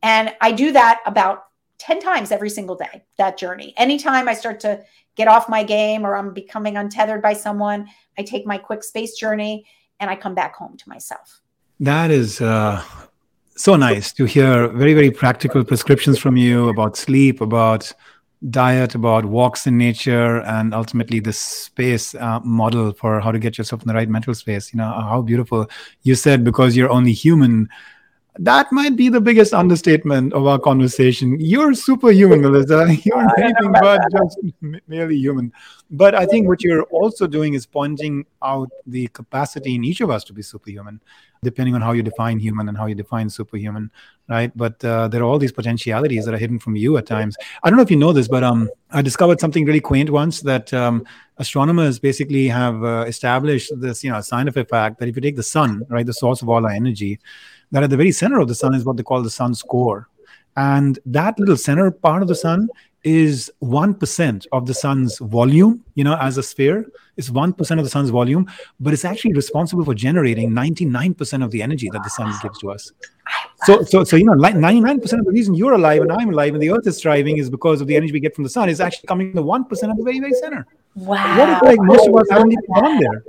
And I do that about 10 times every single day, that journey. Anytime I start to get off my game or I'm becoming untethered by someone, I take my quick space journey and I come back home to myself. That is uh, so nice to hear very, very practical prescriptions from you about sleep, about diet, about walks in nature, and ultimately the space uh, model for how to get yourself in the right mental space. You know, how beautiful. You said because you're only human, that might be the biggest understatement of our conversation. You're superhuman, Melissa. You're anything but just merely human. But I think what you're also doing is pointing out the capacity in each of us to be superhuman, depending on how you define human and how you define superhuman, right? But uh, there are all these potentialities that are hidden from you at times. I don't know if you know this, but um, I discovered something really quaint once that um, astronomers basically have uh, established this, you know, scientific fact that if you take the sun, right, the source of all our energy, that at the very center of the sun is what they call the sun's core. And that little center part of the sun is 1% of the sun's volume, you know, as a sphere. It's 1% of the sun's volume, but it's actually responsible for generating 99% of the energy that the sun gives to us. So, so, so you know, 99% of the reason you're alive and I'm alive and the earth is thriving is because of the energy we get from the sun is actually coming from the 1% of the very, very center. Wow. What if like most of us haven't even gone there?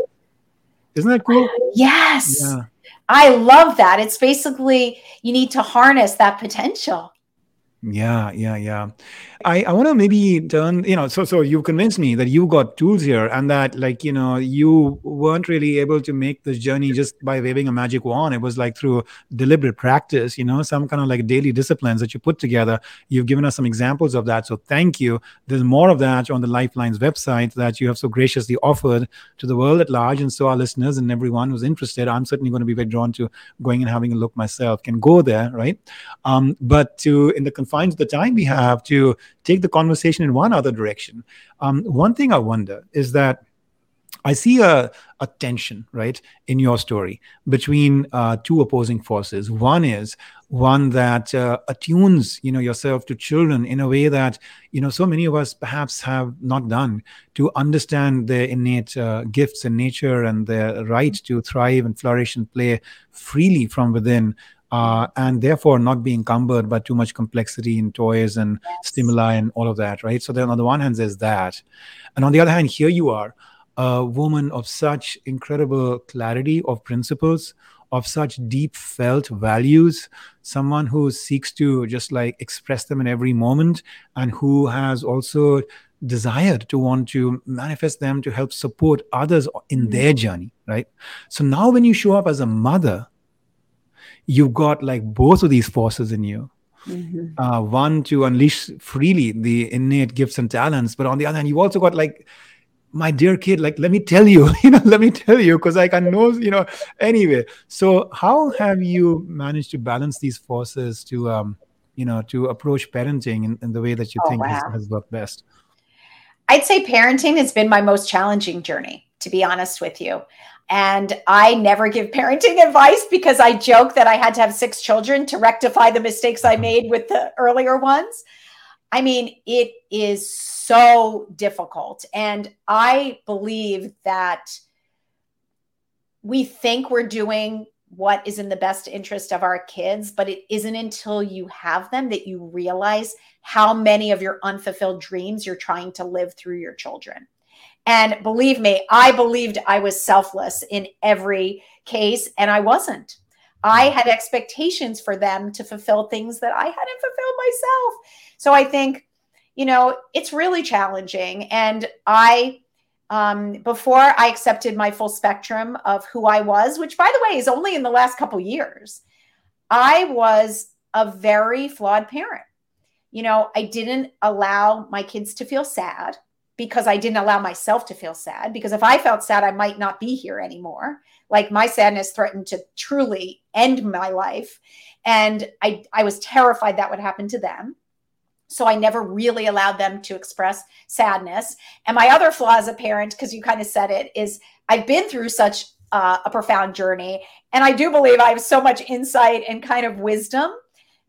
Isn't that cool? Yes. Yeah. I love that. It's basically you need to harness that potential. Yeah, yeah, yeah. I, I want to maybe turn, you know, so so you convinced me that you got tools here and that like, you know, you weren't really able to make this journey just by waving a magic wand. It was like through deliberate practice, you know, some kind of like daily disciplines that you put together. You've given us some examples of that. So thank you. There's more of that on the Lifelines website that you have so graciously offered to the world at large. And so our listeners and everyone who's interested, I'm certainly going to be very drawn to going and having a look myself, can go there, right? Um, but to in the of the time we have to take the conversation in one other direction. Um, one thing I wonder is that I see a, a tension, right, in your story between uh, two opposing forces. One is one that uh, attunes, you know, yourself to children in a way that, you know, so many of us perhaps have not done to understand their innate uh, gifts in nature and their right to thrive and flourish and play freely from within uh, and therefore not be encumbered by too much complexity in toys and stimuli and all of that, right? So then on the one hand, there's that. And on the other hand, here you are, a woman of such incredible clarity of principles, of such deep felt values, someone who seeks to just like express them in every moment and who has also desired to want to manifest them to help support others in mm-hmm. their journey, right? So now when you show up as a mother, you've got like both of these forces in you. Mm-hmm. Uh, one to unleash freely the innate gifts and talents, but on the other hand, you've also got like, my dear kid, like let me tell you, you know, let me tell you, because like I know, you know, anyway. So how have you managed to balance these forces to, um, you know, to approach parenting in, in the way that you oh, think wow. has, has worked best? I'd say parenting has been my most challenging journey, to be honest with you. And I never give parenting advice because I joke that I had to have six children to rectify the mistakes I mm-hmm. made with the earlier ones. I mean, it is so difficult. And I believe that we think we're doing what is in the best interest of our kids, but it isn't until you have them that you realize how many of your unfulfilled dreams you're trying to live through your children. And believe me, I believed I was selfless in every case, and I wasn't. I had expectations for them to fulfill things that I hadn't fulfilled myself. So I think, you know, it's really challenging. And I, um, before I accepted my full spectrum of who I was, which by the way is only in the last couple years, I was a very flawed parent. You know, I didn't allow my kids to feel sad because I didn't allow myself to feel sad. Because if I felt sad, I might not be here anymore. Like my sadness threatened to truly end my life. And I, I was terrified that would happen to them. So I never really allowed them to express sadness. And my other flaw as a parent, because you kind of said it, is I've been through such uh, a profound journey. And I do believe I have so much insight and kind of wisdom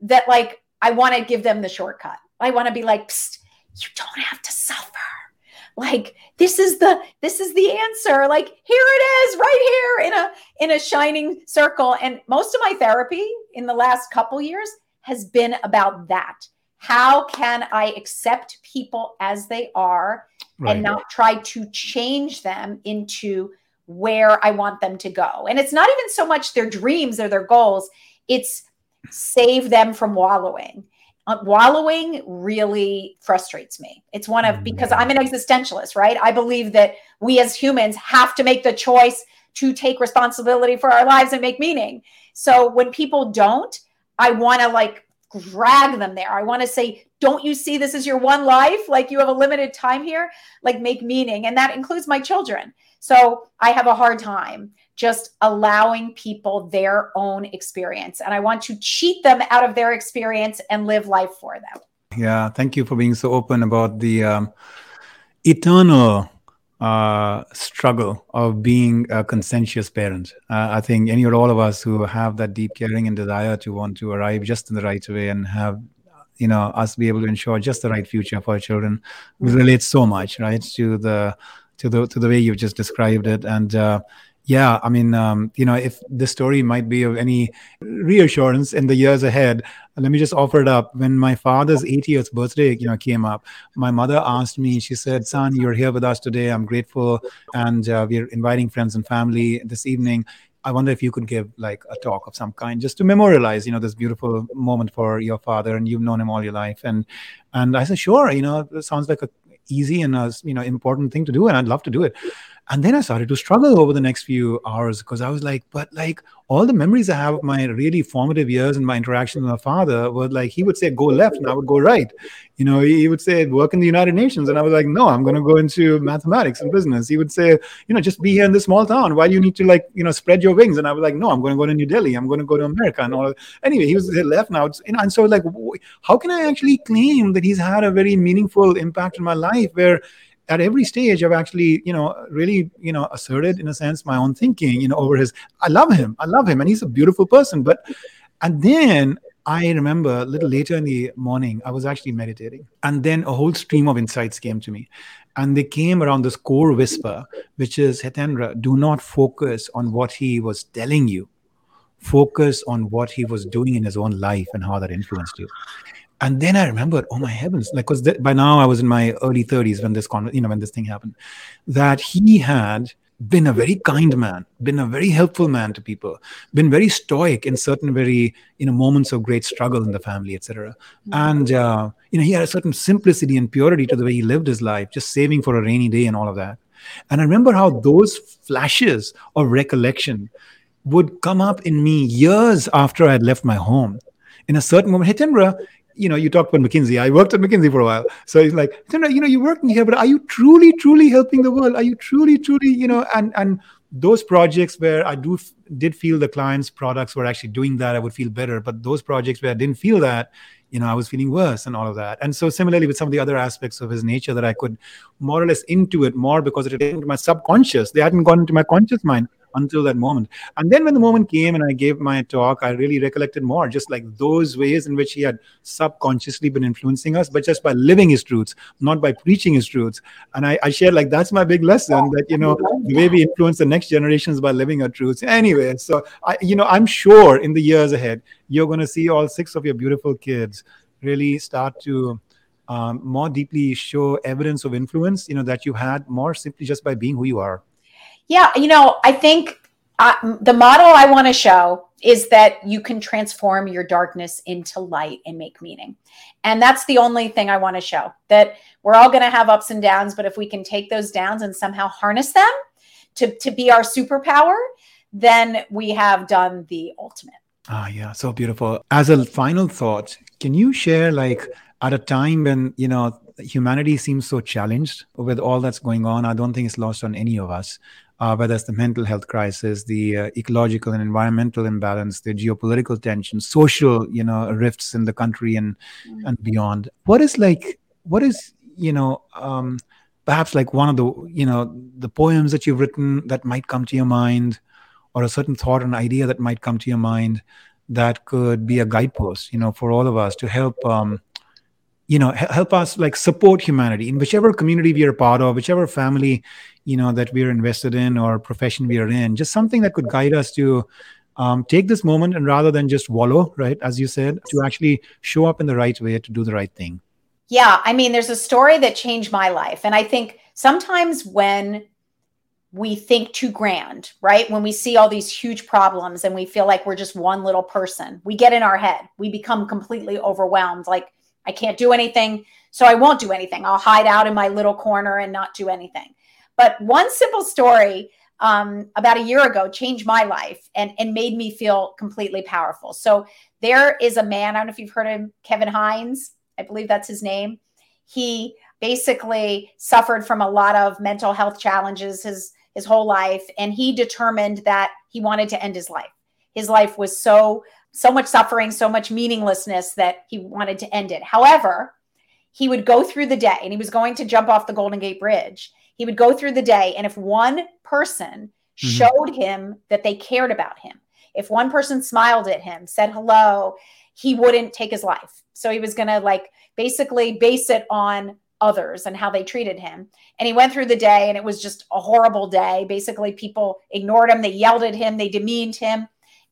that, like, I want to give them the shortcut. I want to be like, you don't have to suffer like this is the this is the answer. Like here it is right here in a in a shining circle. And most of my therapy in the last couple years has been about that. How can i accept people as they are right. and not try to change them into where i want them to go? And it's not even so much their dreams or their goals. It's save them from wallowing uh, wallowing really frustrates me. It's one of because I'm an existentialist, right? I believe that we as humans have to make the choice to take responsibility for our lives and make meaning. So when people don't, I want to like drag them there. I want to say, don't you see this is your one life? Like you have a limited time here, like make meaning. And that includes my children. So I have a hard time just allowing people their own experience. And I want to cheat them out of their experience and live life for them. Yeah. Thank you for being so open about the um, eternal uh, struggle of being a conscientious parent. Uh, I think any or all of us who have that deep caring and desire to want to arrive just in the right way and have you know us be able to ensure just the right future for our children relate so much right to the to the to the way you've just described it and uh, yeah, I mean, um, you know, if this story might be of any reassurance in the years ahead, let me just offer it up. When my father's 80th birthday, you know, came up, my mother asked me. She said, "Son, you're here with us today. I'm grateful, and uh, we're inviting friends and family this evening. I wonder if you could give like a talk of some kind, just to memorialize, you know, this beautiful moment for your father, and you've known him all your life." And and I said, "Sure, you know, it sounds like a easy and a you know important thing to do, and I'd love to do it." And then I started to struggle over the next few hours because I was like, but like all the memories I have of my really formative years and my interaction with my father were like, he would say, go left, and I would go right. You know, he would say, work in the United Nations. And I was like, no, I'm going to go into mathematics and business. He would say, you know, just be here in this small town. Why do you need to like, you know, spread your wings? And I was like, no, I'm going to go to New Delhi. I'm going to go to America and all. Anyway, he was left now. You know, and so like, how can I actually claim that he's had a very meaningful impact in my life where at every stage i've actually you know really you know asserted in a sense my own thinking you know over his i love him. I love him and he's a beautiful person. But and then i remember a little later in the morning i was actually meditating. And then a whole stream of insights came to me. And they came around this core whisper which is hitendra do not focus on what he was telling you. Focus on what he was doing in his own life and how that influenced you and then I remembered, oh my heavens, like because by now I was in my early 30s when this con- you know when this thing happened, that he had been a very kind man, been a very helpful man to people, been very stoic in certain very you know moments of great struggle in the family, etc. Mm-hmm. And uh, you know he had a certain simplicity and purity to the way he lived his life, just saving for a rainy day and all of that. And I remember how those flashes of recollection would come up in me years after I had left my home. In a certain moment, hey Hitendra, you know, you talked about McKinsey. I worked at McKinsey for a while. So he's like, you know, you're working here, but are you truly, truly helping the world? Are you truly, truly, you know, and and those projects where I do did feel the clients' products were actually doing that, I would feel better. But those projects where I didn't feel that, you know, I was feeling worse and all of that. And so similarly with some of the other aspects of his nature that I could more or less intuit more because it had into my subconscious. They hadn't gone into my conscious mind until that moment. And then when the moment came and I gave my talk, I really recollected more, just like those ways in which he had subconsciously been influencing us, but just by living his truths, not by preaching his truths. And I, I shared like that's my big lesson that you know the way we influence the next generations by living our truths. Anyway, so I you know I'm sure in the years ahead you're going to see all six of your beautiful kids really start to um, more deeply show evidence of influence you know that you had more simply just by being who you are yeah, you know, I think uh, the model I want to show is that you can transform your darkness into light and make meaning. And that's the only thing I want to show that we're all going to have ups and downs, but if we can take those downs and somehow harness them to, to be our superpower, then we have done the ultimate. Ah, yeah, so beautiful. As a final thought, can you share like at a time when, you know, humanity seems so challenged with all that's going on? I don't think it's lost on any of us uh, whether it's the mental health crisis, the uh, ecological and environmental imbalance, the geopolitical tensions, social, you know, rifts in the country and mm-hmm. and beyond. What is like? What is you know? Um, perhaps like one of the you know the poems that you've written that might come to your mind, or a certain thought and idea that might come to your mind that could be a guidepost, you know, for all of us to help. Um, you know help us like support humanity in whichever community we are part of whichever family you know that we're invested in or profession we are in just something that could guide us to um, take this moment and rather than just wallow right as you said to actually show up in the right way to do the right thing yeah i mean there's a story that changed my life and i think sometimes when we think too grand, right? When we see all these huge problems and we feel like we're just one little person, we get in our head. We become completely overwhelmed. Like, I can't do anything, so I won't do anything. I'll hide out in my little corner and not do anything. But one simple story um, about a year ago changed my life and, and made me feel completely powerful. So there is a man, I don't know if you've heard of him, Kevin Hines, I believe that's his name. He basically suffered from a lot of mental health challenges his his whole life and he determined that he wanted to end his life. His life was so so much suffering, so much meaninglessness that he wanted to end it. However, he would go through the day and he was going to jump off the Golden Gate Bridge. He would go through the day and if one person mm-hmm. showed him that they cared about him, if one person smiled at him, said hello, he wouldn't take his life. So he was going to like basically base it on others and how they treated him. And he went through the day and it was just a horrible day. Basically, people ignored him, they yelled at him, they demeaned him.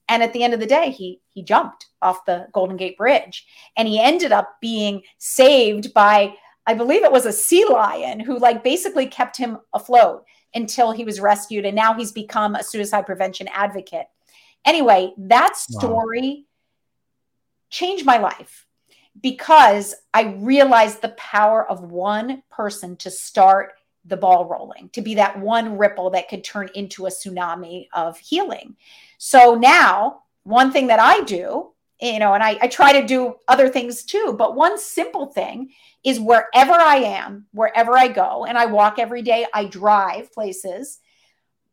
And at the end of the day, he he jumped off the Golden Gate Bridge and he ended up being saved by I believe it was a sea lion who like basically kept him afloat until he was rescued and now he's become a suicide prevention advocate. Anyway, that story wow. changed my life because I realized the power of one person to start the ball rolling, to be that one ripple that could turn into a tsunami of healing. So now, one thing that I do, you know, and I, I try to do other things too, but one simple thing is wherever I am, wherever I go, and I walk every day, I drive places.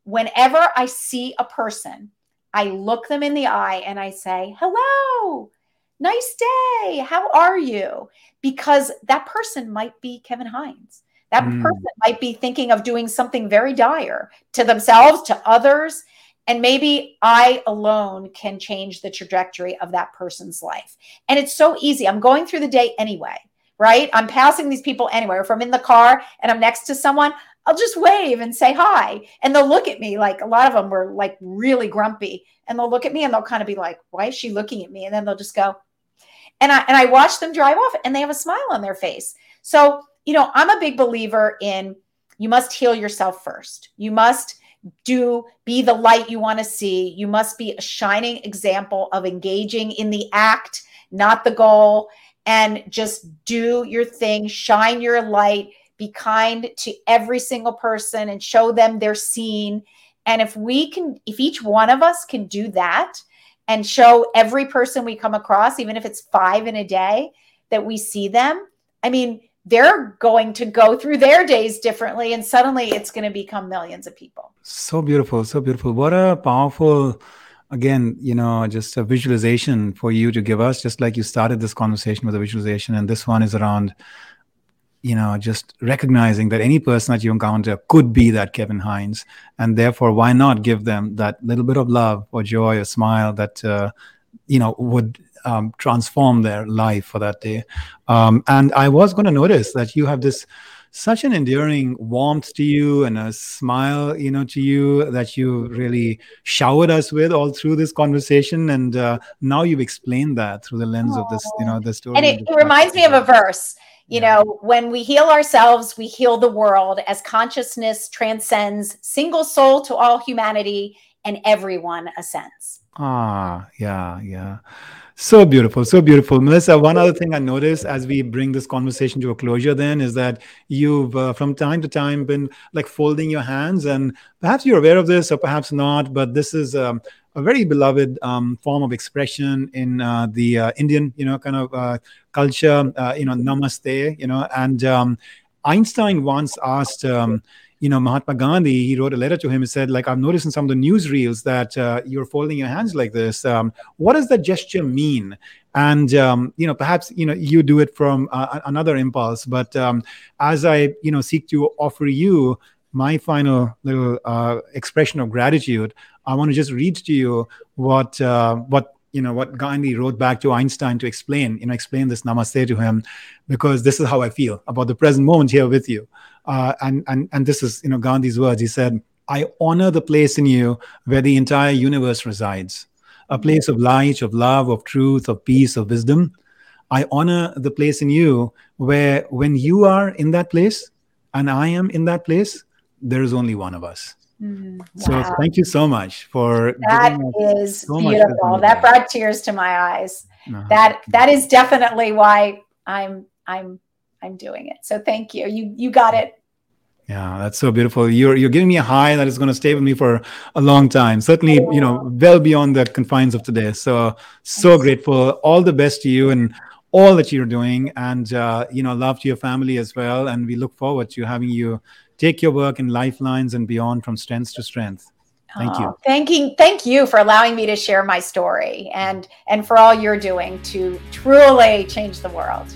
Whenever I see a person, I look them in the eye and I say, hello nice day. How are you? Because that person might be Kevin Hines. That mm. person might be thinking of doing something very dire to themselves, to others. And maybe I alone can change the trajectory of that person's life. And it's so easy. I'm going through the day anyway, right? I'm passing these people anyway. If I'm in the car and I'm next to someone, I'll just wave and say hi. And they'll look at me like a lot of them were like really grumpy. And they'll look at me and they'll kind of be like, why is she looking at me? And then they'll just go, and I and I watch them drive off and they have a smile on their face. So, you know, I'm a big believer in you must heal yourself first. You must do be the light you want to see. You must be a shining example of engaging in the act, not the goal, and just do your thing, shine your light, be kind to every single person and show them they're seen. And if we can if each one of us can do that, and show every person we come across, even if it's five in a day, that we see them. I mean, they're going to go through their days differently, and suddenly it's going to become millions of people. So beautiful, so beautiful. What a powerful, again, you know, just a visualization for you to give us, just like you started this conversation with a visualization, and this one is around you know, just recognizing that any person that you encounter could be that Kevin Hines, and therefore, why not give them that little bit of love or joy or smile that uh, you know would um, transform their life for that day. Um, and I was going to notice that you have this such an endearing warmth to you and a smile, you know, to you that you really showered us with all through this conversation. And uh, now you've explained that through the lens Aww. of this, you know, the story. And it, it reminds me of a verse you yeah. know, when we heal ourselves, we heal the world as consciousness transcends single soul to all humanity and everyone ascends. Ah, yeah, yeah. So beautiful, so beautiful. Melissa, one other thing I noticed as we bring this conversation to a closure then is that you've uh, from time to time been like folding your hands, and perhaps you're aware of this or perhaps not, but this is um, a very beloved um, form of expression in uh, the uh, Indian, you know, kind of uh, culture, uh, you know, namaste, you know, and um, Einstein once asked, um, you know, Mahatma Gandhi, he wrote a letter to him and said, like, I've noticed in some of the newsreels that uh, you're folding your hands like this. Um, what does that gesture mean? And, um, you know, perhaps, you know, you do it from uh, another impulse. But um, as I, you know, seek to offer you my final little uh, expression of gratitude, I want to just read to you what uh, what you know what Gandhi wrote back to Einstein to explain you know explain this namaste to him because this is how I feel about the present moment here with you uh, and and and this is you know Gandhi's words he said I honor the place in you where the entire universe resides a place of light of love of truth of peace of wisdom I honor the place in you where when you are in that place and I am in that place there is only one of us Mm, wow. So thank you so much for that is so beautiful. That brought tears to my eyes. Uh-huh. That that is definitely why I'm I'm I'm doing it. So thank you. You you got it yeah, that's so beautiful. You're you're giving me a high that is going to stay with me for a long time. Certainly, you know, well beyond the confines of today. So so grateful. All the best to you and all that you're doing, and uh, you know, love to your family as well. And we look forward to having you take your work in lifelines and beyond from strength to strength. Thank oh, you. Thanking, thank you for allowing me to share my story and and for all you're doing to truly change the world.